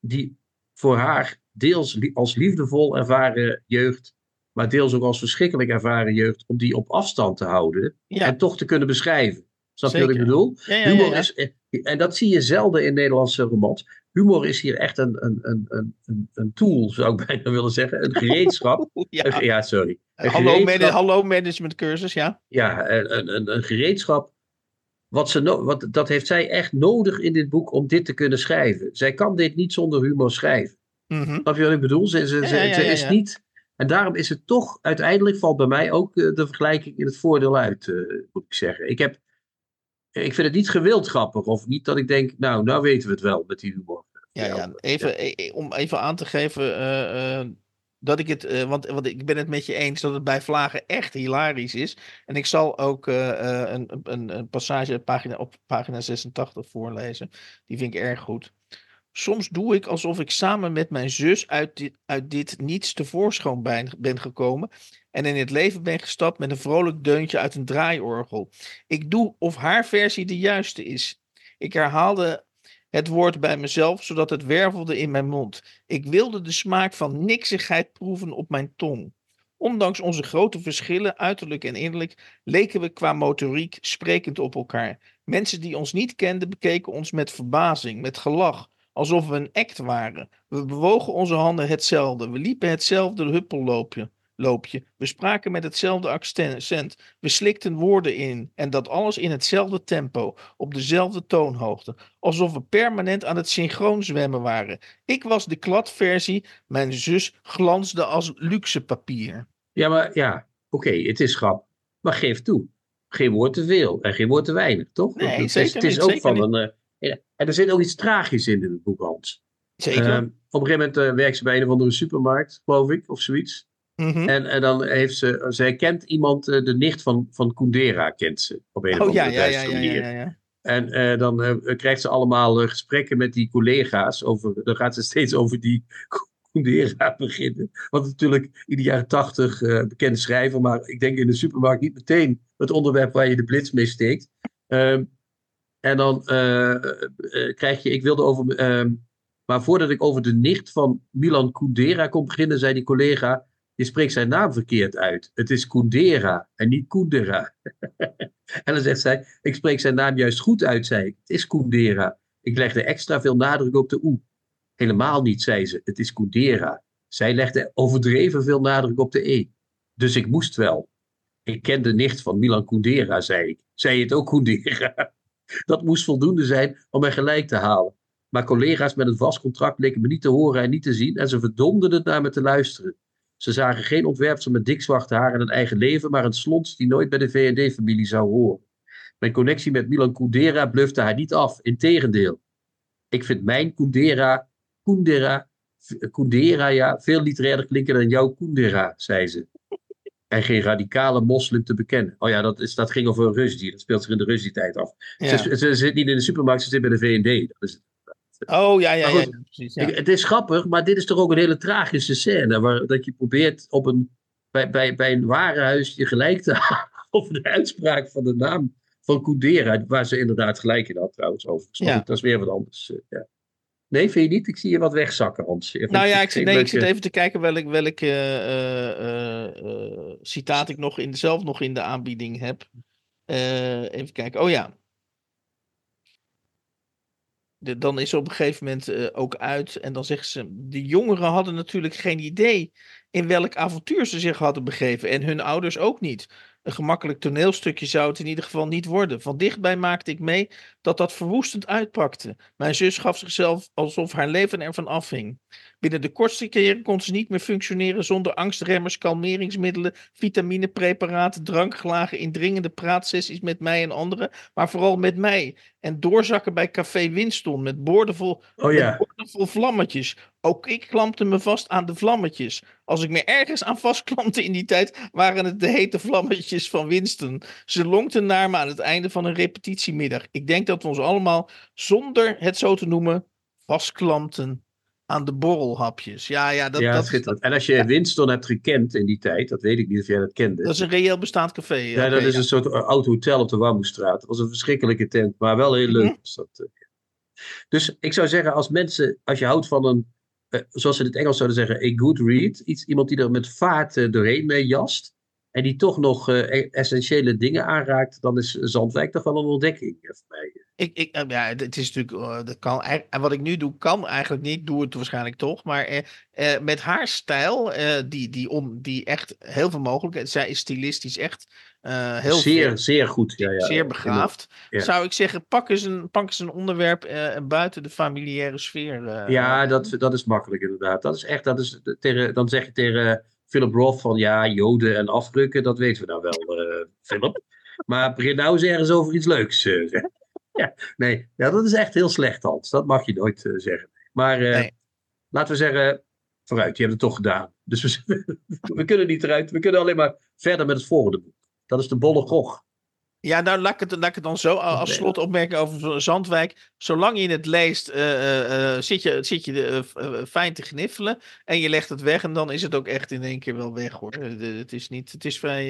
die voor haar deels als liefdevol ervaren jeugd, maar deels ook als verschrikkelijk ervaren jeugd, om die op afstand te houden en toch te kunnen beschrijven. Snap je wat ik bedoel? Ja, ja, humor is, en dat zie je zelden in Nederlandse romans. Humor is hier echt een, een, een, een, een tool, zou ik bijna willen zeggen. Een gereedschap. ja. ja, sorry. hallo, man hallo management cursus, ja. Ja, een, een, een gereedschap. Wat ze no wat, dat heeft zij echt nodig in dit boek om dit te kunnen schrijven. Zij kan dit niet zonder humor schrijven. Mm -hmm. Snap je wat ik bedoel? Ze, ze, ze, ja, is niet. En daarom is het toch, uiteindelijk valt bij mij ook de, de vergelijking in het voordeel uit, uh, moet ik zeggen. Ik, heb, ik vind het niet gewild grappig, of niet dat ik denk, nou, nou weten we het wel met die humor. Ja, ja. Even, eh, om even aan te geven, uh, uh, dat ik het, uh, want, want ik ben het met je eens dat het bij Vlagen echt hilarisch is. En ik zal ook een, een, een, passage pagina, op pagina 86 voorlezen. Die vind ik erg goed. Soms doe ik alsof ik samen met mijn zus uit dit, uit dit niets tevoorschijn ben, ben gekomen en in het leven ben gestapt met een vrolijk deuntje uit een draaiorgel. Ik doe of haar versie de juiste is. Ik herhaalde het woord bij mezelf, zodat het wervelde in mijn mond. Ik wilde de smaak van niksigheid proeven op mijn tong. Ondanks onze grote verschillen, uiterlijk en innerlijk, leken we qua motoriek sprekend op elkaar. Mensen die ons niet kenden, bekeken ons met verbazing, met gelach, alsof we een act waren. We bewogen onze handen hetzelfde, we liepen hetzelfde huppelloopje loopje. We spraken met hetzelfde accent. We slikten woorden in. En dat alles in hetzelfde tempo. Op dezelfde toonhoogte. Alsof we permanent aan het synchroon zwemmen waren. Ik was de kladversie. Mijn zus glansde als luxe papier. Ja, maar ja. Oké, okay, het is grap. Maar geef toe. Geen woord te veel en geen woord te weinig, toch? Nee, het zeker is, het is ook van een. Uh, en er zit ook iets tragisch in in het boek, Hans. Zeker. Uh, op een gegeven moment uh, werkt ze bij een of andere supermarkt, geloof ik, of zoiets. Mm -hmm. en, en dan heeft ze, zij kent iemand, uh, de nicht van, van Kundera kent ze. Op een oh, of andere ja, ja, ja, ja, ja, En uh, dan uh, krijgt ze allemaal gesprekken met die collega's. Over, dan gaat ze steeds over die Kundera beginnen. Wat natuurlijk in de jaren tachtig bekende schrijver, maar ik denk in de supermarkt niet meteen het onderwerp waar je de blitz mee steekt. Ehm, en dan krijg je, ik wilde over. Ehm, maar voordat ik over de nicht van Milan Kundera kon beginnen, zei die collega je spreekt zijn naam verkeerd uit. Het is Kundera en niet Kundera. en dan zegt zij, ik spreek zijn naam juist goed uit, zei ik. Het is Kundera. Ik legde extra veel nadruk op de oe. Helemaal niet, zei ze. Het is Kundera. Zij legde overdreven veel nadruk op de e. Dus ik moest wel. Ik ken de nicht van Milan Kundera, zei ik. Zei het ook Kundera? Dat moest voldoende zijn om mij gelijk te halen. Maar collega's met een vast contract bleken me niet te horen en niet te zien en ze verdomden het naar me te luisteren. Ze zagen geen ontwerpster met dik zwarte haar en een eigen leven, maar een slons die nooit bij de VND-familie zou horen. Mijn connectie met Milan Kundera blufte haar niet af, integendeel. Ik vind mijn Kundera, Kundera, Kundera ja, veel literairder klinken dan jouw Kundera, zei ze. En geen radicale moslim te bekennen. Oh ja, dat, is, dat ging over een Rusdi. Dat speelt zich in de Rusdi-tijd af. Ja. Ze, ze zit niet in de supermarkt, ze zit bij de VND. Dat is het. Oh ja, ja, ja, goed, ja, precies. Ja. Ik- het is grappig, maar dit is toch ook een hele tragische scène. Waar, dat je probeert op een, bij, bij, bij een warenhuis je gelijk te halen over de uitspraak van de naam van Kudera. Waar ze inderdaad gelijk in had trouwens overigens. Maar Ja. dat is weer wat anders. eh, ja. Nee, vind je niet? Ik zie je wat wegzakken, Hans. Even- Nou ja, ik, zit- nee, ik zit even te kijken welk, welk eh, eh, citaat ik nog in, zelf nog in de aanbieding heb. Even kijken. Oh ja. Dan is op een gegeven moment eh, ook uit. En dan zeggen ze. De jongeren hadden natuurlijk geen idee. in welk avontuur ze zich hadden begeven. En hun ouders ook niet. Een gemakkelijk toneelstukje zou het in ieder geval niet worden. Van dichtbij maakte ik mee dat dat verwoestend uitpakte. Mijn zus gaf zichzelf alsof haar leven ervan afhing. Binnen de kortste keren kon ze niet meer functioneren zonder angstremmers, kalmeringsmiddelen, vitaminepreparaten, drankgelagen, indringende praatsessies met mij en anderen, maar vooral met mij. En doorzakken bij Café Winston met borden vol, Oh ja. met borden vol vlammetjes. Ook ik klampte me vast aan de vlammetjes. Als ik me ergens aan vastklampte in die tijd, waren het de hete vlammetjes van Winston. Ze lonkten naar me aan het einde van een repetitiemiddag. Ik denk dat we ons allemaal, zonder het zo te noemen, vastklampten aan de borrelhapjes. Ja, ja, dat, ja, dat, schitterend. En als je Winston hebt gekend in die tijd, dat weet ik niet of jij dat kende. dat is een reëel bestaand café. Ja, oké, dat is ja. een soort eh, oud hotel op de Warmoestraat. Dat was een verschrikkelijke tent, maar wel heel leuk. Mhm. dat, eh. Dus ik zou zeggen, als mensen, als je houdt van een, eh, zoals ze in het Engels zouden zeggen, a good read, iets, iemand die er met vaart eh, doorheen mee jast, en die toch nog eh, e- essentiële dingen aanraakt, dan is Zandwijk toch wel een ontdekking eh, voor mij. Ik, ik, eh, ja, het is natuurlijk, dat kan, en wat ik nu doe, kan eigenlijk niet, doe het waarschijnlijk toch, maar met haar stijl, die, die, on, die echt heel veel mogelijk, zij is stilistisch echt heel zeer, veel- zeer goed. Ja, ja, zeer begaafd, Ja. zou ik zeggen, pak eens een, pak eens een onderwerp buiten de familiaire sfeer. Ja, dat, dat is makkelijk inderdaad. Dat is echt, dat is, tegen, dan zeg je tegen Philip Roth van ja, joden en afdrukken, dat weten we nou wel, eh Philip. Maar begin nou eens ergens over iets leuks. eh, ja, nee, ja, dat is echt heel slecht, Hans. Dat mag je nooit eh, zeggen. Maar Nee. laten we zeggen, vooruit, je hebt het toch gedaan. Dus we, we kunnen niet eruit, we kunnen alleen maar verder met het volgende boek. Dat is de Bolle Gog. Ja, nou laat ik het, laat ik het dan zo als Nee. slotopmerking over Zandwijk. Zolang je het leest, eh, eh, eh, zit je, zit je fijn te gniffelen. En je legt het weg en dan is het ook echt in één keer wel weg hoor. De- Het is, niet, het is vrij...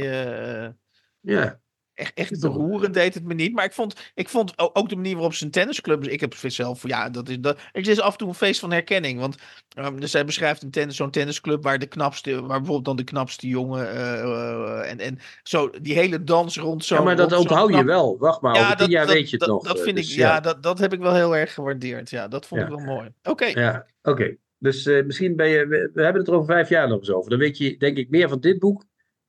Ja, Echt, echt beroerend deed het me niet. Maar ik vond, ik vond ook de manier waarop zijn tennisclub. dus Ik heb zelf, ja, dat is, dat, het is af en toe een feest van herkenning. Want ehm, dus zij beschrijft een tennis, zo'n tennisclub waar de knapste, waar bijvoorbeeld dan de knapste jongen. eh, eh, en, en zo die hele dans rond zo. ja maar dat onthoud je knap- wel. Wacht maar, over tien jaar weet je het dat, nog. Dat eh, vind dus ik, ja, dat, dat heb ik wel heel erg gewaardeerd. Ja, dat vond Ja. ik wel mooi. Oké, Ja, oké. Dus eh, misschien ben je. We, we hebben het er over vijf jaar nog eens over. Dan weet je, denk ik, meer van dit boek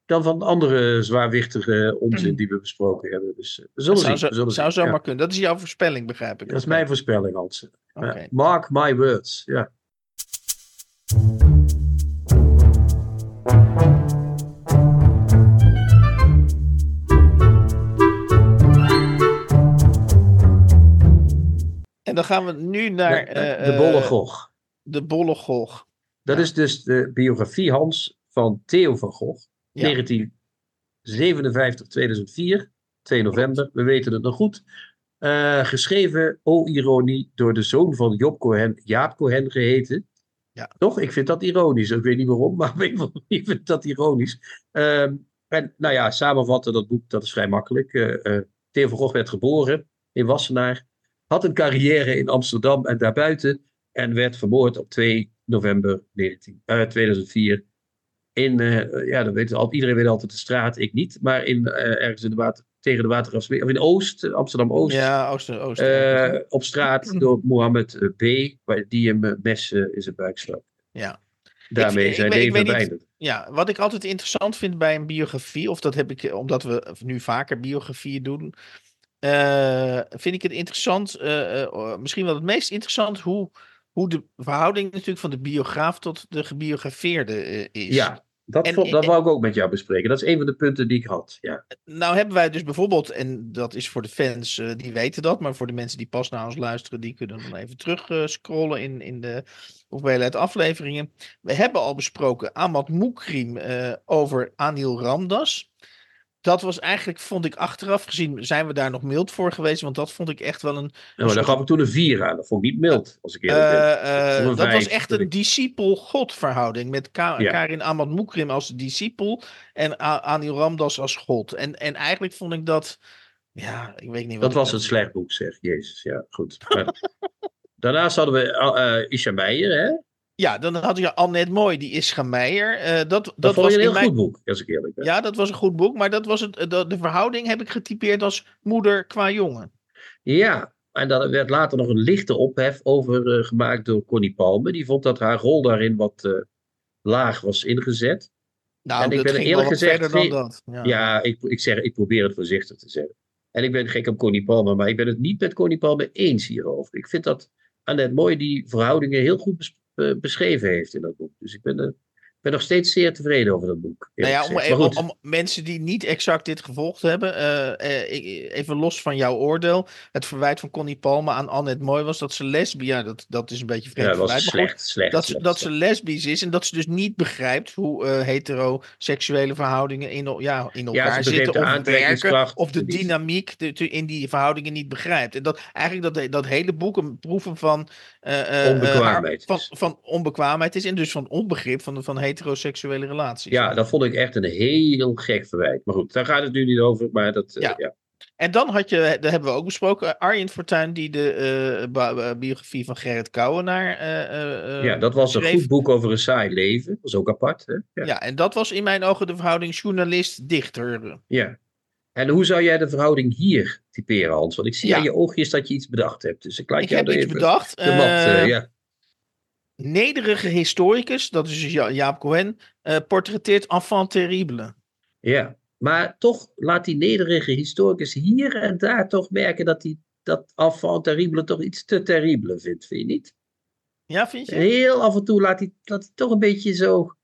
dan van andere zwaarwichtige onzin die we besproken hebben. Dus eh, we zullen zou, zien. zo, zou Ja, kunnen. Dat is jouw voorspelling, begrijp ik. dat is mijn voorspelling, Hans. Mark my words. Ja. En dan gaan we nu naar de, eh, de eh. De Bolle Gog. Dat ja. is dus de biografie, Hans, van Theo van Gogh. Ja. 1957, 2004. 2 november, we weten het nog goed. Eh, geschreven, oh ironie, door de zoon van Job Cohen, Jaap Cohen geheten. Ja. Toch? Ik vind dat ironisch. Ik weet niet waarom, maar manier vind ik dat ironisch. Ehm, en nou ja, samenvatten dat boek, dat is vrij makkelijk. Eh, Theo van Gogh werd geboren in Wassenaar. Had een carrière in Amsterdam en daarbuiten. En werd vermoord op 2 november 19, eh, 2004. In, eh, ja, dat weet al, iedereen weet altijd de straat, ik niet. Maar in, eh, ergens in de water, tegen de Watergraafsmeer, of in Oost, Amsterdam-Oost. Ja, Oosten. Oosten eh, op straat door Mohammed B. waar- Die hem mes eh, in zijn buik stak. ja. daarmee ik zijn ik leven beëindigd. Ja, wat ik altijd interessant vind bij een biografie, of dat heb ik omdat we nu vaker biografieën doen, eh, vind ik het interessant, misschien wel het meest interessant, hoe, hoe de verhouding natuurlijk van de biograaf tot de gebiografeerde is. Ja, dat, En- vond, dat en- wou ik ook met jou bespreken. Dat is een van de punten die ik had. Ja, Nou hebben wij dus bijvoorbeeld, en dat is voor de fans, eh, die weten dat, maar voor de mensen die pas naar ons luisteren, die kunnen dan even terug eh, scrollen in, in de hoeveelheid afleveringen. We hebben al besproken Ahmad Moukrim eh, over Anil Ramdas. Dat was eigenlijk, vond ik achteraf gezien, zijn we daar nog mild voor geweest, want dat vond ik echt wel een... Nou, maar daar soort- gaf ik toen een 4 aan. Dat vond ik niet mild, als ik eerlijk ben. eh, eh, dat was echt een discipel-God verhouding. Met Ka- Ja. Karin Ahmad Moukrim als discipel en A- Anil Ramdas als God. En, en eigenlijk vond ik dat. Ja, ik weet niet wat. Dat was daar- een slecht boek, zeg. Jezus, ja, goed. Maar, daarnaast hadden we eh, Isha Meijer, hè? Ja, dan had je Annette Mooi, die is Meijer. Eh, dat dat, was je een heel mijn... goed boek, als ik eerlijk ben. Ja, dat was een goed boek. Maar dat was het, eh, de, de verhouding heb ik getypeerd als moeder qua jongen. Ja, en daar werd later nog een lichte ophef over eh, gemaakt door Connie Palme. Die vond dat haar rol daarin wat laag was ingezet. Nou, En ik dat ben ging eerlijk gezegd verder dan dat. Ja. Ja, ik, ik, zeg, ik probeer het voorzichtig te zeggen. En ik ben gek op Connie Palme, maar ik ben het niet met Connie Palme eens hierover. Ik vind dat Annette Mooi die verhoudingen heel goed beschreven heeft in dat boek. Dus ik ben, eh, ben nog steeds zeer tevreden over dat boek. Nou ja, om, even, mensen die niet exact dit gevolgd hebben, eh, eh, even los van jouw oordeel. Het verwijt van Connie Palme aan Annette Mooi was dat ze lesbisch, ja, dat, dat is een beetje vreemd ja, was verwijt, goed, slecht, slecht. dat, ze, dat ze slecht. lesbisch is en dat ze dus niet begrijpt hoe eh, heteroseksuele verhoudingen in, ja, in elkaar zitten of werken of de dynamiek de- in die verhoudingen niet begrijpt. En dat eigenlijk dat, dat hele boek een proeven van, eh, eh, eh, Onbekwaamheid is. van, van onbekwaamheid is en dus van onbegrip van, van heteroseksuele relaties. Ja, dat vond ik echt een heel gek verwijt. Maar goed, daar gaat het nu niet over. Maar dat, eh, Ja. ja. En dan had je, dat hebben we ook besproken, Arjen Fortuyn die de eh, eh, biografie van Gerrit Kouwenaar eh, eh, eh, ja, dat was een goed boek over een saai leven. Dat is ook apart. Hè? Ja. Ja. en dat was in mijn ogen de verhouding journalist-dichter. ja. En hoe zou jij de verhouding hier typeren, Hans? Want ik zie Ja. aan je oogjes dat je iets bedacht hebt. Dus ik laat Ik jou heb iets bedacht. de mat. eh, eh, ja. Nederige historicus, dat is dus Ja- Jaap Cohen, eh, portretteert enfant terrible. ja, maar toch laat die nederige historicus hier en daar toch merken dat hij dat enfant terrible toch iets te terrible vindt, vind je niet? Ja, vind je? Heel af en toe laat hij, laat hij toch een beetje zo.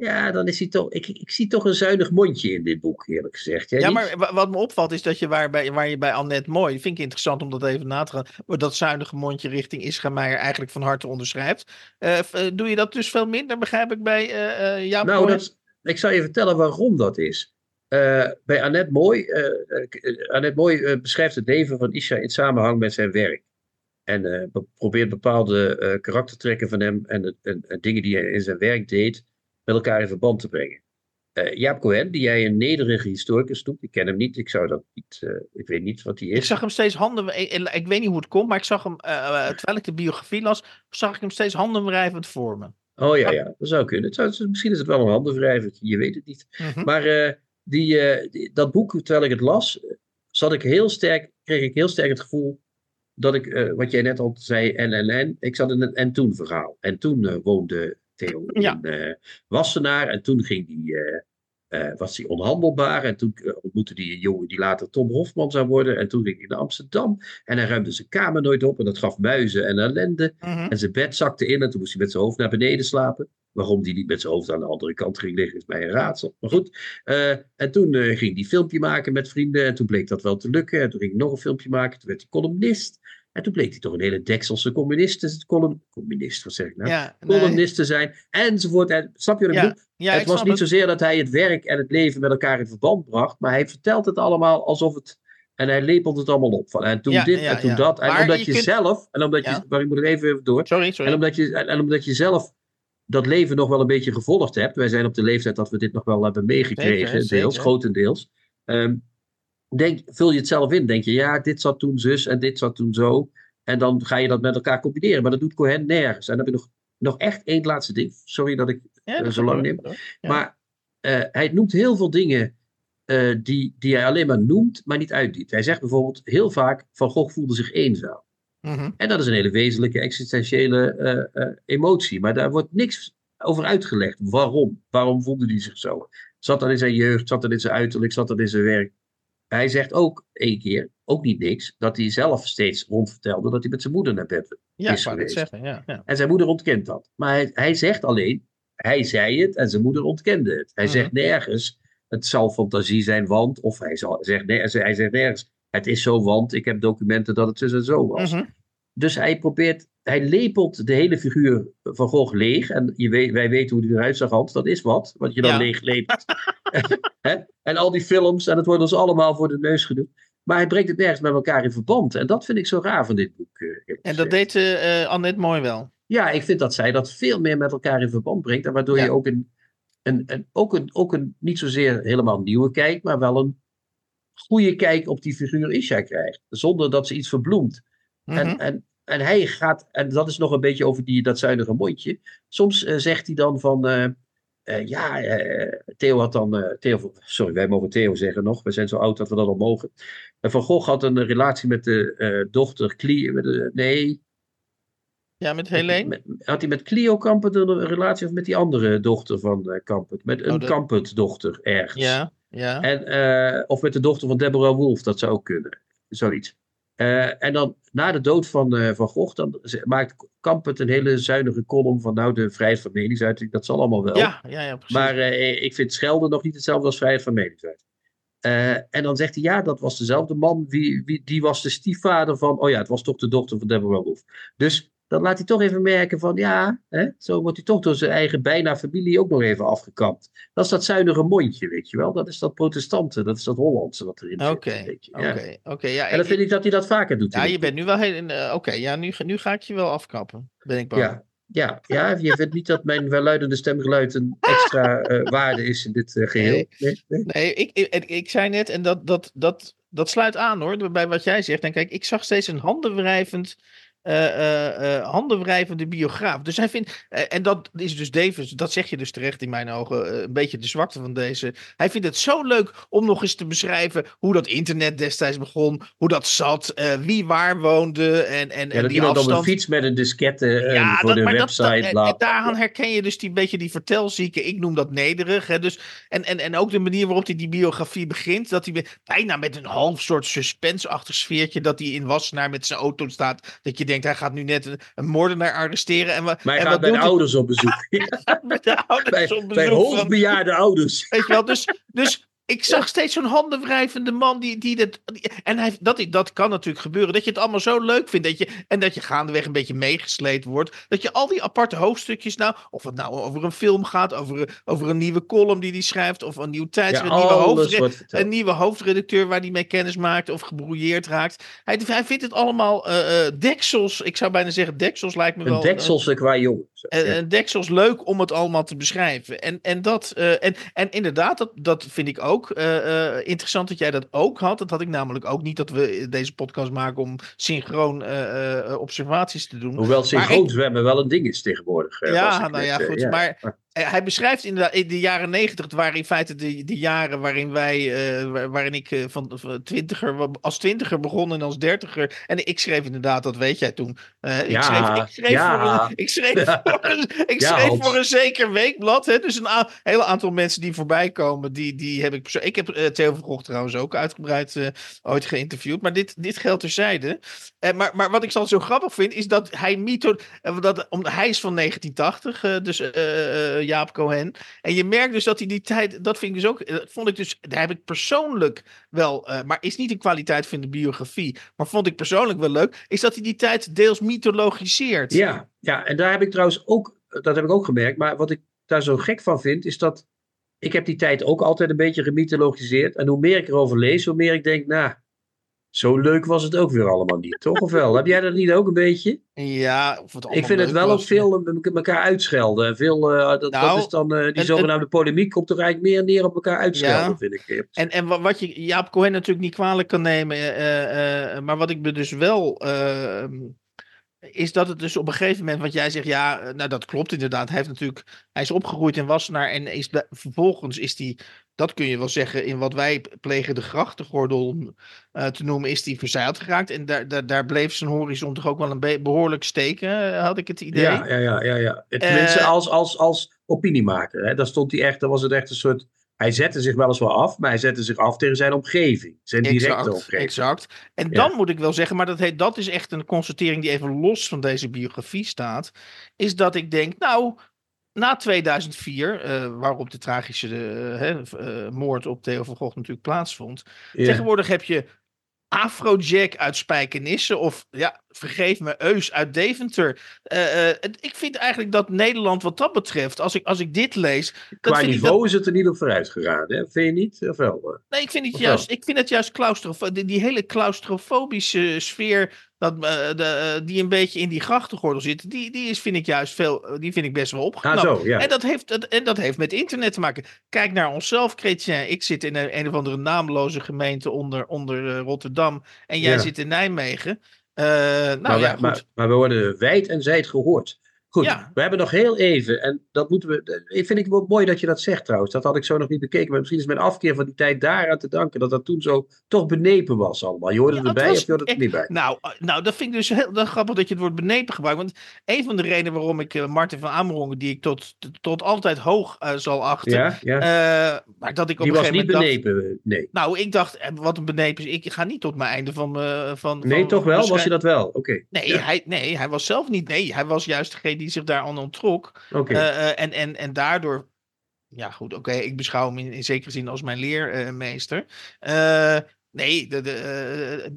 Ja, dan is hij toch. Ik, ik zie toch een zuinig mondje in dit boek, eerlijk gezegd. Jij Ja, niet? maar wa- wat me opvalt is dat je waar, bij, waar je bij Annette Mooi, vind ik interessant om dat even na te gaan, dat zuinige mondje richting Ischa Meijer eigenlijk van harte onderschrijft. Eh, eh, doe je dat dus veel minder, begrijp ik, bij Jaap Nou, dat, ik zal je vertellen waarom dat is. Bij Annette Mooi, Annette Mooi beschrijft het leven van Isha in samenhang met zijn werk. En be- probeert bepaalde karaktertrekken van hem en, en- en dingen die hij in zijn werk deed, met elkaar in verband te brengen. Eh, Jaap Cohen, die jij een nederige historicus noemt, ik ken hem niet, ik zou dat niet, eh, ik weet niet wat hij is. Ik zag hem steeds handen. Ik, weet niet hoe het komt, maar ik zag hem, eh, terwijl ik de biografie las, zag ik hem steeds handenwrijvend voor me. Oh ja, ja, dat zou kunnen. Het zou, misschien is het wel een handenwrijvertje, je weet het niet. Maar eh, die, die- dat boek, terwijl ik het las, zat ik heel sterk, kreeg ik heel sterk het gevoel dat ik, wat jij net al zei, en en en, ik zat in een en toen verhaal. En toen woonde Theo Ja. in eh, Wassenaar en toen ging die, eh, eh, was hij onhandelbaar en toen ontmoette hij een jongen die later Tom Hofman zou worden en toen ging hij naar Amsterdam en hij ruimde zijn kamer nooit op en dat gaf muizen en ellende. Mhm. En zijn bed zakte in en toen moest hij met zijn hoofd naar beneden slapen. Waarom die niet met zijn hoofd aan de andere kant ging liggen is mij een raadsel. Maar goed. en toen ging hij filmpje maken met vrienden. En toen bleek dat wel te lukken. En toen ging hij nog een filmpje maken. Toen werd hij columnist. En toen bleek hij toch een hele dekselse communist, column, communist, wat zeg ik nou? Ja, nee. Columnist te zijn. Enzovoort. En, snap je wat ik bedoel? ja, het ik was niet zozeer dat hij het werk en het leven met elkaar in verband bracht. Maar hij vertelt het allemaal alsof het... En hij lepelt het allemaal op. Van, en toen Ja, dit ja, en toen dat. En Maar omdat je kunt- zelf... En omdat je... Maar ik moet er even door. Sorry, sorry. En omdat, je, en, en omdat je zelf dat leven nog wel een beetje gevolgd hebt. Wij zijn op de leeftijd dat we dit nog wel hebben meegekregen, Zeker, deels, zeker. grotendeels. Ehm, denk, vul je het zelf in. Denk je, ja, dit zat toen zus en dit zat toen zo. En dan ga je dat met elkaar combineren. Maar dat doet Cohen nergens. En dan heb ik nog, nog echt één laatste ding. Sorry dat ik Ja, eh, dat zo lang neem. Ja. Maar eh, hij noemt heel veel dingen eh, die, die hij alleen maar noemt, maar niet uitdiept. Hij zegt bijvoorbeeld heel vaak: Van Gogh voelde zich eenzaam. Mhm. En dat is een hele wezenlijke existentiële emotie. Maar daar wordt niks over uitgelegd. Waarom? Waarom voelde hij zich zo? Zat dat in zijn jeugd, zat dat in zijn uiterlijk, zat dat in zijn werk? Hij zegt ook één keer, ook niet niks, dat hij zelf steeds rondvertelde dat hij met zijn moeder naar bed Ja, is geweest. zeggen. Ja, ja. En zijn moeder ontkent dat. Maar hij, hij zegt alleen, hij zei het en zijn moeder ontkende het. Hij Mhm. zegt nergens, het zal fantasie zijn, want, of hij, zal, zegt, ner- hij zegt nergens, het is zo, want ik heb documenten dat het zo en zo was. Mhm. Dus hij probeert, hij lepelt de hele figuur van Gogh leeg. En je weet, wij weten hoe die eruit zag, Hans. Dat is wat, wat je dan Ja. leeg lepelt. En al die films, en het wordt ons allemaal voor de neus gedaan. Maar hij brengt het nergens met elkaar in verband. En dat vind ik zo raar van dit boek. eh, En dat deed eh, Annette mooi wel. Ja, ik vind dat zij dat veel meer met elkaar in verband brengt. En waardoor Ja. je ook een, een, een, ook, een, ook een niet zozeer helemaal nieuwe kijk, maar wel een goede kijk op die figuur Isha krijgt. Zonder dat ze iets verbloemt. Mhm. En, en, en hij gaat, en dat is nog een beetje over die, dat zuinige mondje. Soms eh, zegt hij dan van, eh, eh, ja, Theo had dan, Theo, sorry, wij mogen Theo zeggen nog, we zijn zo oud dat we dat al mogen. En Van Gogh had een relatie met de dochter Clio, met nee, Ja, met Helene. met- had hij met Clio Kampert een relatie of met die andere dochter van Kampert? Met een Oh, dat- Kampert dochter ergens. Ja, ja. En, of met de dochter van Deborah Wolf, dat zou ook kunnen. Zoiets. En dan na de dood van, eh, van Gogh, dan maakt Kampert een hele zuinige column van nou de vrijheid van meningsuiting. Dat zal allemaal wel. ja, ja, ja, precies. maar eh, ik vind schelden nog niet hetzelfde als vrijheid van meningsuiting. Eh, en dan zegt hij, ja, dat was dezelfde man. Wie, wie, die was de stiefvader van, oh ja, het was toch de dochter van Deborah Wolf. Dus dan laat hij toch even merken van, ja, hè, zo wordt hij toch door zijn eigen bijna familie ook nog even afgekapt. Dat is dat zuinige mondje, weet je wel. Dat is dat protestanten, dat is dat Hollandse wat erin zit. Oké, oké, oké. En dan vind ik dat hij dat vaker doet. ja, je bent nu wel heel... eh, oké, ja, nu, nu ga ik je wel afkappen. Ben ik bang. Ja, ja, ja, je vindt niet dat mijn welluidende stemgeluid een extra eh, waarde is in dit eh, geheel. Nee. Nee, ik, ik, ik zei net, en dat, dat, dat, dat sluit aan hoor, bij wat jij zegt. En kijk, ik zag steeds een handenwrijvend, eh, handenwrijvende biograaf. Dus hij vindt, en dat is dus Davis, dat zeg je dus terecht in mijn ogen, een beetje de zwakte van deze. Hij vindt het zo leuk om nog eens te beschrijven hoe dat internet destijds begon, hoe dat zat, wie waar woonde en, en, Ja, en dat die iemand op een afstand. fiets met een diskette Ja, voor dat, de maar dat, website. dat, en, bla, en daaraan herken je dus die beetje die vertelzieke. Ik noem dat nederig. Hè, dus, en, en, en ook de manier waarop hij die biografie begint. Dat hij bijna met een half soort suspense-achtig sfeertje. Dat hij in Wassenaar met zijn auto staat. Dat je denkt, hij gaat nu net een, een moordenaar arresteren. En, Maar hij en gaat bij de ouders op bezoek. Met de ouders bij, op bij bezoek van- hoogbejaarde ouders. Weet je wel, dus, dus ik zag steeds zo'n handenwrijvende man die, die dat. die- en hij, dat, dat kan natuurlijk gebeuren. Dat je het allemaal zo leuk vindt. Dat je, en dat je gaandeweg een beetje meegesleept wordt. Dat je al die aparte hoofdstukjes nou. Of het nou over een film gaat. Over, een- over een nieuwe column die hij schrijft. Of een nieuw tijdschrift. een, nieuwe een hoofdredacteur waar hij mee kennis maakt. Of gebrouilleerd raakt. Hij, hij vindt het allemaal eh, eh, deksels. Ik zou bijna zeggen deksels lijkt me wel. Qua jongen. Zo, En, ja. en deksels leuk om het allemaal te beschrijven. En, en, dat, eh, en, en inderdaad, dat, dat vind ik ook eh, eh, interessant dat jij dat ook had. Dat had ik namelijk ook niet dat we deze podcast maken om synchroon eh, observaties te doen. Hoewel synchroon ik- zwemmen wel een ding is tegenwoordig. ja, ik nou ja, goed. Maar eh, hij beschrijft inderdaad in de jaren negentig, het waren in feite de, de jaren waarin wij, eh, waar- waarin ik eh, van, van twintiger, als twintiger begon en als dertiger. En ik schreef inderdaad, dat weet jij toen. Eh, ik Ja, schreef, ik schreef, ja. voor, een, ik schreef, voor, een, ik Ja, schreef Hans. voor een zeker weekblad. Hè, dus een hele aantal mensen die voorbij komen, die, die heb ik. Ik heb eh, Theo van Gogh trouwens ook uitgebreid eh, ooit geïnterviewd. Maar dit, dit geldt terzijde. Eh, maar, maar wat ik dan zo grappig vind, is dat hij mytho... eh, Dat, om, hij is van 1980, eh, dus eh, Jaap Cohen. En je merkt dus dat hij die tijd... Dat vind ik dus ook... eh, vond ik dus... Daar heb ik persoonlijk wel... eh, maar is niet een kwaliteit van de biografie. Maar vond ik persoonlijk wel leuk. Is dat hij die tijd deels mythologiseert. Ja, ja, en daar heb ik trouwens ook, dat heb ik ook gemerkt, maar wat ik daar zo gek van vind, is dat ik heb die tijd ook altijd een beetje gemythologiseerd. En hoe meer ik erover lees, hoe meer ik denk, nou, zo leuk was het ook weer allemaal niet, toch? Of wel? Heb jij dat niet ook een beetje? Ja, of het Ik vind het wel ook was. veel eh, me- elkaar uitschelden. En Veel, eh, dat, dat Nou, is dan, eh, die en- zogenaamde polemiek komt er eigenlijk meer neer op elkaar uitschelden, Ja. vind ik. En, en wa- wat je Jaap Cohen natuurlijk niet kwalijk kan nemen. eh, maar wat ik me dus wel. eh, is dat het dus op een gegeven moment, wat jij zegt, ja, nou dat klopt inderdaad. Hij heeft natuurlijk, hij is opgegroeid in Wassenaar en is vervolgens is hij, dat kun je wel zeggen, in wat wij plegen de grachtengordel eh, te noemen, is hij verzeild geraakt. En daar, daar, daar bleef zijn horizon toch ook wel een be- behoorlijk steken, eh, had ik het idee. Ja, ja, ja, ja. ja. Tenminste, Eh, als, als, als opiniemaker. Hè. Daar stond hij echt, daar was het echt een soort. Hij zette zich weliswaar af, maar hij zette zich af tegen zijn omgeving. Zijn directe omgeving. exact. En Ja. dan moet ik wel zeggen, maar dat, heet, dat is echt een constatering die even los van deze biografie staat. Is dat ik denk, nou, na 2004, eh, waarop de tragische eh, eh, moord op Theo van Gogh natuurlijk plaatsvond. Tegenwoordig heb je Afrojack uit Spijkenisse of, ja, vergeef me, Eus uit Deventer. Ik vind eigenlijk dat Nederland wat dat betreft, als ik, als ik dit lees... Qua niveau dat- is het er niet op vooruit gegaan. Hè? Vind je niet? Of wel? Nee, ik vind het Of juist, ik vind het juist claustrof die, die hele claustrofobische sfeer dat, eh, de, eh, die een beetje in die grachtengordel zit, die, die is, vind ik juist veel, eh, die vind ik best wel Ah, zo, ja. En, dat heeft, dat- en dat heeft met internet te maken. Kijk naar onszelf, Chrétien. Ik zit in een, een of andere naamloze gemeente onder, onder Rotterdam en jij Ja. zit in Nijmegen. Nou maar, ja, goed. maar, maar we worden wijd en zijd gehoord. Goed, Ja. we hebben nog heel even, en dat moeten we. Ik vind ik wel mooi dat je dat zegt trouwens. Dat had ik zo nog niet bekeken. Maar misschien is mijn afkeer van die tijd daaraan te danken dat dat toen zo toch benepen was allemaal. Je hoorde Ja, het erbij was of je hoorde het er niet bij? Nou, eh, nou, dat vind ik dus heel dat grappig dat je het woord benepen gebruikt. Want een van de redenen waarom ik eh, Martin van Amerongen, die ik tot, tot altijd hoog eh, zal achten, Ja, eh, maar dat ik op die een was gegeven niet dacht, benepen. Nee. nou, ik dacht, eh, wat een benepen is, ik ga niet tot mijn einde van... eh, van Nee, van- toch wel? Was je dat wel? Oké. Nee, hij, nee, hij was zelf niet. Nee, hij was juist degene die zich daar aan onttrok. Oké. Eh, eh, en, en, en daardoor. Ja, goed, oké. ik beschouw hem in, in zekere zin als mijn leermeester. Eh, nee, de, de,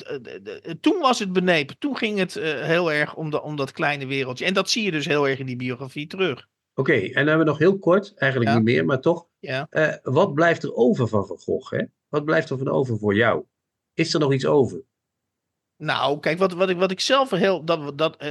de- toen was het benepen. Toen ging het heel erg om, de, om dat kleine wereldje. En dat zie je dus heel erg in die biografie terug. Oké, en dan hebben we nog heel kort, eigenlijk Ja. niet meer, maar toch. Ja. wat blijft er over van Van Gogh? Hè? Wat blijft er van over voor jou? Is er nog iets over? Nou, kijk, wat, wat, ik, wat ik zelf heel. Dat, dat, eh,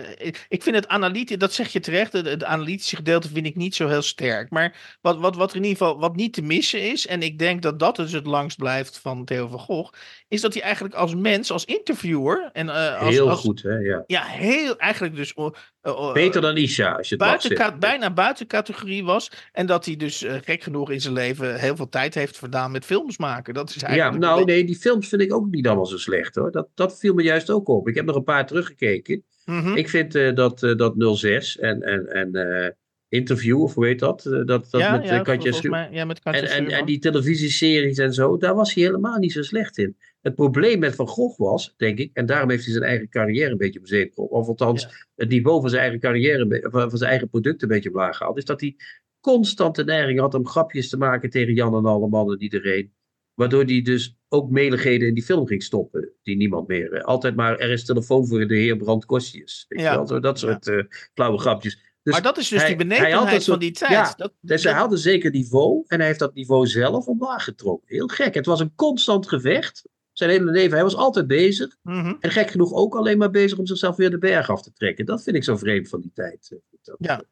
ik- vind het analytisch, dat zeg je terecht. Het, het analytische gedeelte vind ik niet zo heel sterk. Maar wat, wat, wat er in ieder geval wat niet te missen is. En ik denk dat dat dus het langst blijft van Theo van Gogh. Is dat hij eigenlijk als mens, als interviewer. En, eh, als, heel als- goed, hè? Ja. Ja, heel eigenlijk dus. Eh, eh, Beter dan Isha, als je het buiten, bijna buiten categorie was. En dat hij dus eh, gek genoeg in zijn leven heel veel tijd heeft verdaan met films maken. Dat is Ja, eigenlijk. een nou beetje- nee, die films vind ik ook niet allemaal zo slecht hoor. Dat, dat viel me juist ook op. Ik heb nog een paar teruggekeken. Mhm. Ik vind eh, dat, eh, dat 06 en, en, en eh, Interview, of hoe heet dat? Eh, dat dat ja, met ja, eh, Katja mij, ja, met Katja En, en, en die televisieseries en zo, daar was hij helemaal niet zo slecht in. Het probleem met Van Gogh was, denk ik, en daarom heeft hij zijn eigen carrière een beetje op zeep of althans Ja. het niveau van zijn eigen carrière, van zijn eigen product een beetje omlaag gehaald, is dat hij constant de neiging had om grapjes te maken tegen Jan en alle mannen en iedereen. Waardoor hij dus ook meligheden in die film ging stoppen, die niemand meer. eh, altijd maar, er is telefoon voor de heer Brand Kostjes. Ja. wel, zo, dat Ja. soort eh, flauwe grapjes. Dus maar dat is dus hij- die een van die tijd. ja, dat, dus hij had een zeker niveau en hij heeft dat niveau zelf omlaag getrokken. Heel gek. Het was een constant gevecht. Zijn hele leven. Hij was altijd bezig. Mhm. En gek genoeg ook alleen maar bezig om zichzelf weer de berg af te trekken. Dat vind ik zo vreemd van die tijd. eh, Dat- Ja.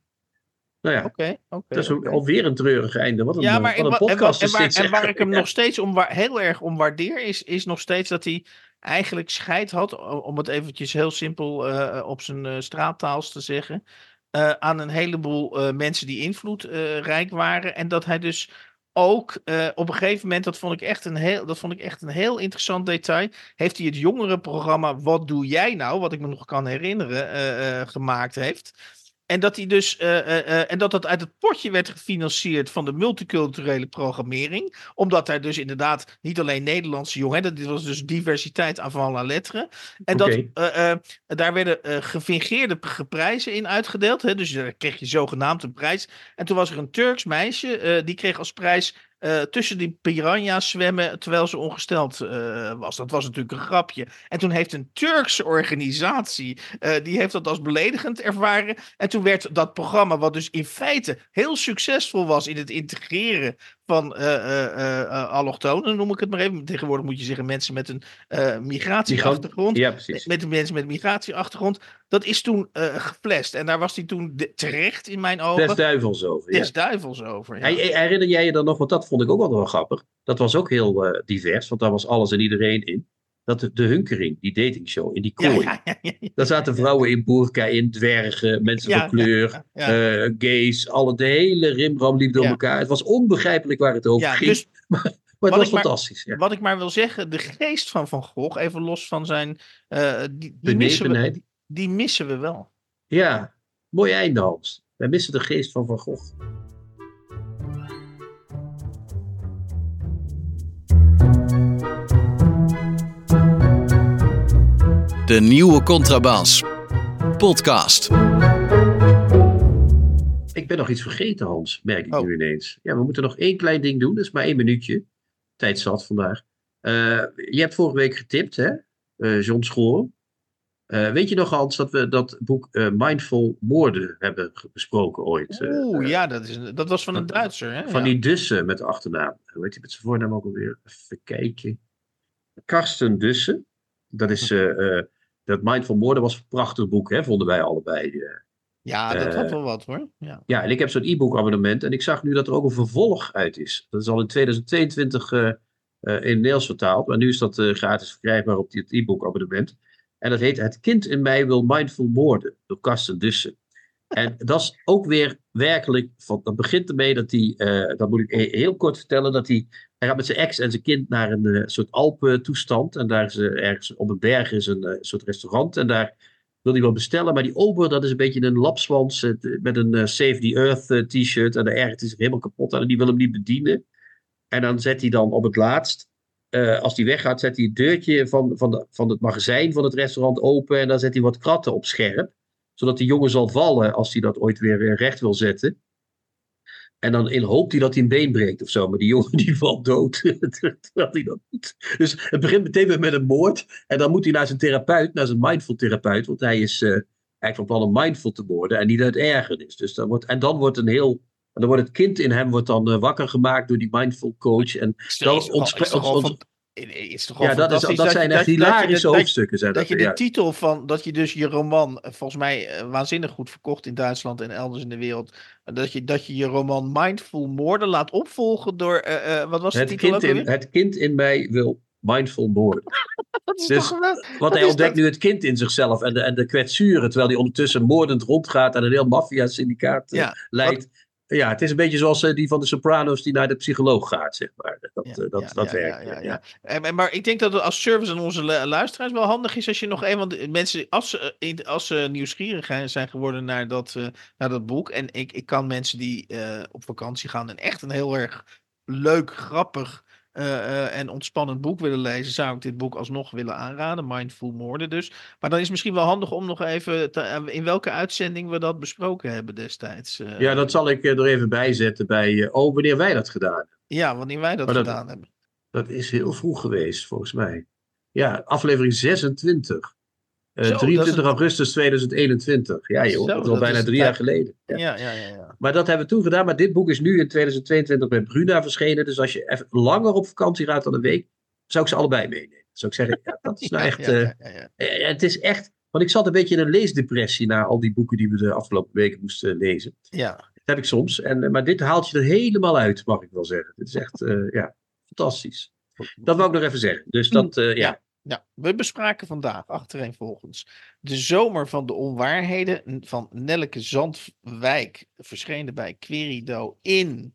Nou ja, Oké, oké. dat is alweer een treurig einde. Wat een, Ja, maar wat een en, podcast en waar, en ik hem Ja. nog steeds om heel erg om waardeer, is, is nog steeds dat hij eigenlijk scheid had, om het eventjes heel simpel eh, op zijn eh, straattaals te zeggen, eh, aan een heleboel eh, mensen die invloedrijk waren. En dat hij dus ook eh, op een gegeven moment, dat vond ik echt een heel, dat vond ik echt een heel interessant detail, heeft hij het jongerenprogramma Wat Doe Jij Nou, wat ik me nog kan herinneren, eh, eh, gemaakt heeft. En dat, hij dus, eh, eh, eh, en dat dat uit het potje werd gefinancierd van de multiculturele programmering. Omdat daar dus inderdaad niet alleen Nederlandse jongeren, dit was dus diversiteit avant la lettre. En dat, daar werden gefingeerde prijzen in uitgedeeld. Hè? Dus daar kreeg je zogenaamd een prijs. En toen was er een Turks meisje, die kreeg als prijs eh, tussen die piranha's zwemmen terwijl ze ongesteld eh, was. Dat was natuurlijk een grapje. En toen heeft een Turkse organisatie, eh, die heeft dat als beledigend ervaren. En toen werd dat programma, wat dus in feite heel succesvol was in het integreren van eh, eh, eh, allochtonen, noem ik het maar even. Tegenwoordig moet je zeggen mensen met een migratieachtergrond. Ja, precies. Met mensen met migratieachtergrond. Dat is toen geflasht. En daar was hij toen de- terecht in mijn ogen. Des duivels over. Ja. des duivels over. Ja. Herinner jij je dan nog, want dat vond ik ook wel wel grappig. Dat was ook heel divers, want daar was alles en iedereen in. Dat de, de Hunkering, die datingshow, in die kooi. ja, ja, ja, ja. Daar zaten vrouwen in burka in, dwergen, mensen van kleur, eh, gays, alle, de hele rimram liep door elkaar. Het was onbegrijpelijk waar het over ging, dus maar het was maar- fantastisch. Wat ik maar wil zeggen, de geest van Van Gogh, even los van zijn. eh, die, die, missen we, die missen we wel. Ja, mooi einde Hans. Wij missen de geest van Van Gogh. De nieuwe Contrabas. Podcast. Ik ben nog iets vergeten Hans, merk ik Oh. nu ineens. Ja, we moeten nog één klein ding doen, dat is maar één minuutje. Tijd zat vandaag. Eh, je hebt vorige week getipt, hè? Eh, John Schoor. Eh, weet je nog Hans, dat we dat boek eh, Mindful Moorden hebben besproken ooit? Eh, Oeh, eh, ja, dat, is, dat was van een Duitser. Hè? Van ja. die Dussen met de achternaam. Hoe heet hij met zijn voornaam ook alweer? Even kijken. Karsten Dussen. Dat is. eh, eh, dat Mindful Moorden was een prachtig boek, hè, vonden wij allebei. eh. ja, dat had eh, wel wat hoor. Ja. Ja, en ik heb zo'n e-book abonnement. En ik zag nu dat er ook een vervolg uit is. Dat is al in 2022 eh, eh, in het Nederlands vertaald. Maar nu is dat eh, gratis verkrijgbaar op dit e-book abonnement. En dat heet Het kind in mij wil mindful moorden. Door Karsten Dussen. En dat is ook weer werkelijk. Van, dat begint ermee dat hij. dat moet ik he- heel kort vertellen. Dat hij. Hij gaat met zijn ex en zijn kind naar een eh, soort Alpentoestand. En daar is eh, ergens op een berg is een eh, soort restaurant. En daar wil hij wel bestellen. Maar die ober, dat is een beetje een lapswans met een Save the Earth t-shirt. En ergert hij zich helemaal kapot aan. En die wil hem niet bedienen. En dan zet hij dan op het laatst, als hij weggaat, zet hij het deurtje van, van, de, van het magazijn van het restaurant open. En dan zet hij wat kratten op scherp. Zodat die jongen zal vallen als hij dat ooit weer recht wil zetten. En dan in hoopt hij dat hij een been breekt of zo. Maar die jongen die valt dood. terwijl hij dat doet. Dus het begint meteen weer met een moord. En dan moet hij naar zijn therapeut, naar zijn mindful therapeut. Want hij is eh, eigenlijk van plan om mindful te worden. En niet uit ergernis. Dus dan wordt, en dan wordt een heel. Dan wordt het kind in hem wordt dan eh, wakker gemaakt door die mindful coach. En dan is toch al- ontspre- is toch ja, dat, is, fantastisch dat zijn echt hilarische dat hoofdstukken. Zijn Dat je de titel van, dat je dus je roman, eh, volgens mij eh, waanzinnig goed verkocht in Duitsland en elders in de wereld, dat je, dat je je roman Mindful Moorden laat opvolgen door, eh, wat was de het, titel kind ook in, het kind in mij wil mindful worden. Dat is dus- toch Wat hij ontdekt dat? nu het kind in zichzelf en de, en de kwetsuren. Terwijl hij ondertussen moordend rondgaat en een heel maffia-syndicaat Ja, leidt. Ja, het is een beetje zoals eh, die van de Sopranos die naar de psycholoog gaat, zeg maar. Dat, Ja, eh, dat, ja, dat ja, werkt. ja, ja, ja. ja. Eh, maar- ik denk dat het als service aan onze lu- luisteraars wel handig is als je nog een van de mensen, als ze, eh, als ze nieuwsgierig zijn- geworden naar dat, eh, naar dat boek. En ik, ik kan mensen die eh, op vakantie gaan en echt een heel erg leuk, grappig eh, eh, en ontspannend boek willen lezen, zou ik dit boek alsnog willen aanraden. Mindful Moorden dus. Maar dan is het misschien wel handig om nog even te- eh, in welke uitzending we dat besproken hebben destijds. Ja, dat zal ik er even bij zetten bij. oh, wanneer wij dat gedaan hebben. ja, wanneer wij dat- gedaan hebben. Dat is heel vroeg geweest, volgens mij. Ja, aflevering 26. Eh, Zo, dat is 23 een- augustus 2021. Ja, joh, Zo, dat is al dat bijna is drie jaar geleden. Ja. Ja, ja, ja. ja. Maar dat hebben we toen gedaan. Maar dit boek is nu in 2022 bij Bruna verschenen. Dus als je even langer op vakantie gaat dan een week, zou ik ze allebei meenemen. Zou ik zeggen, ja, dat is nou echt. eh, ja, ja, ja. eh, het is echt. Want ik zat een beetje in een leesdepressie na al die boeken die we de afgelopen weken moesten lezen. Ja, Dat heb ik soms. En, eh, maar dit haalt je er helemaal uit, mag ik wel zeggen. Het is echt, eh, ja, fantastisch. Dat wou ik nog even zeggen. Dus dat, eh, ja. Ja, we bespraken vandaag achtereenvolgens de zomer van de onwaarheden van Nelleke Zandwijk, verschenen bij Querido in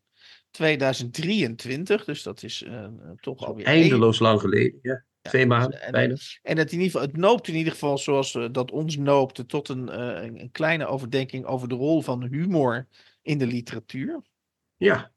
2023. Dus dat is eh, toch alweer Eindeloos lang geleden. Ja. Twee maanden, en- bijna. En het, in ieder geval, het noopt in ieder geval zoals eh, dat ons noopte tot een, eh, een een kleine overdenking over de rol van humor in de literatuur. Ja,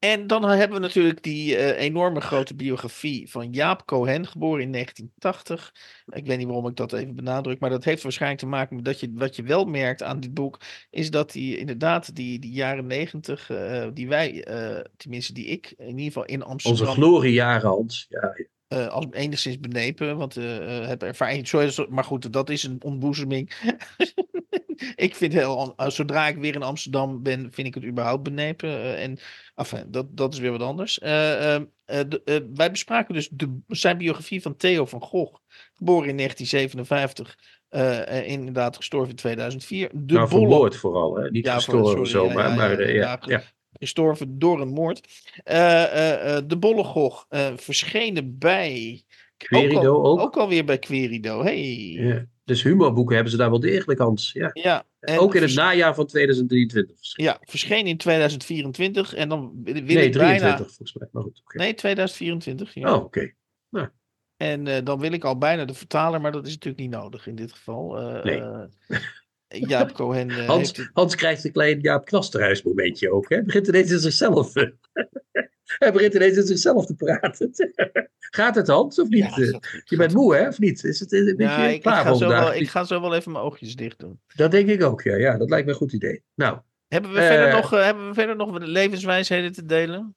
En dan hebben we natuurlijk die eh, enorme grote biografie van Jaap Cohen, geboren in 1980. Ik weet niet waarom ik dat even benadruk, maar dat heeft waarschijnlijk te maken met dat je, wat je wel merkt aan dit boek, is dat die inderdaad die, die jaren 90, eh, die wij, eh, tenminste die ik, in ieder geval in onze Amsterdam, gloriejaren, Hans. Ja, ja. als enigszins benepen, want eh, heb ervaring. Zo, maar goed, dat is een ontboezeming. ik vind heel, eh, zodra ik weer in Amsterdam ben, vind ik het überhaupt benepen. eh, en enfin, dat, dat is weer wat anders. Eh, eh, eh, de- eh, wij bespraken dus de, zijn biografie van Theo van Gogh, geboren in 1957. eh, eh, inderdaad gestorven in 2004. De nou, Bolle- vermoord vooral. Hè? Niet Ja, gestorven zomaar, ja, maar ja, ja, gestorven door een moord. Eh, eh, eh, de Bollegog, verschenen bij Querido ook, al- ook. ook alweer bij Querido. Hey. Ja. Ja. Dus humorboeken hebben ze daar wel degelijk, Hans. Ja. en ook in het najaar van 2023. Ja, verscheen in 2024 en dan wil nee, ik bijna... 23 volgens mij. Maar goed. Nee, 2024. Ja. Oh, oké. En eh, dan wil ik al bijna de vertaler, maar dat is natuurlijk niet nodig in dit geval. Eh, Nee. eh, Jaap Cohen Hans, het- Hans krijgt een klein Jaap Knasterhuis momentje ook. Hè? Hij begint ineens in zichzelf. Hij begint ineens in zichzelf te praten. Gaat het Hans of niet? Ja, gaat goed, je bent moe hè, of niet? Is het een beetje Ja, ik, ik, klaar ga voor zo wel, ik ga zo wel even mijn oogjes dicht doen. Dat denk ik ook, ja. ja. Dat lijkt me een goed idee. Nou, Hebben we, Eh, verder, nog, eh, hebben we verder nog levenswijsheden te delen?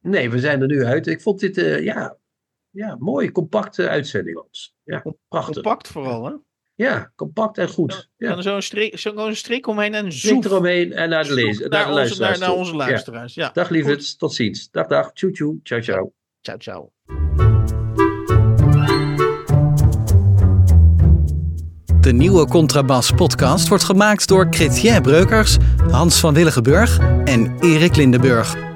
nee, we zijn er nu uit. Ik vond dit, eh, ja, ja, mooi, compacte uitzending, Hans. Ja, prachtig. Compact vooral, hè? Ja, compact en goed. Ja. Ja. Er zo'n strik, zo een strik omheen en Zink zoef. eromheen en naar de, lezer, naar de onze, naar, onze Ja. luisteraars. Ja. Dag lieverds, tot ziens. Dag, dag. Tjoe, tjoe. Ciao, ciao. Ciao, ciao. De nieuwe Contrabas podcast wordt gemaakt door Chrétien Breukers, Hans van Willigenburg en Erik Lindenburg.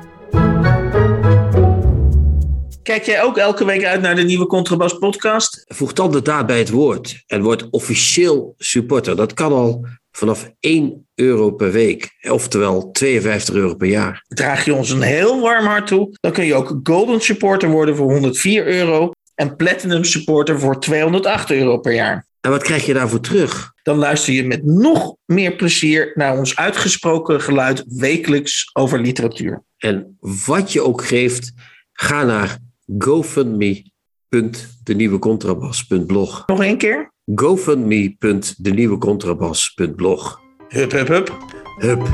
Kijk jij ook elke week uit naar de nieuwe Contrabas podcast? Voeg dan de daad bij het woord en word officieel supporter. Dat kan al vanaf 1 euro per week, oftewel 52 euro per jaar. Draag je ons een heel warm hart toe, dan kun je ook Golden Supporter worden voor 104 euro en Platinum Supporter voor 208 euro per jaar. En wat krijg je daarvoor terug? Dan luister je met nog meer plezier naar ons uitgesproken geluid wekelijks over literatuur. En wat je ook geeft, ga naar gofundme.denieuwecontrabas.blog. Nog één keer? gofundme.denieuwecontrabas.blog. Hup, hup, hup. Hup.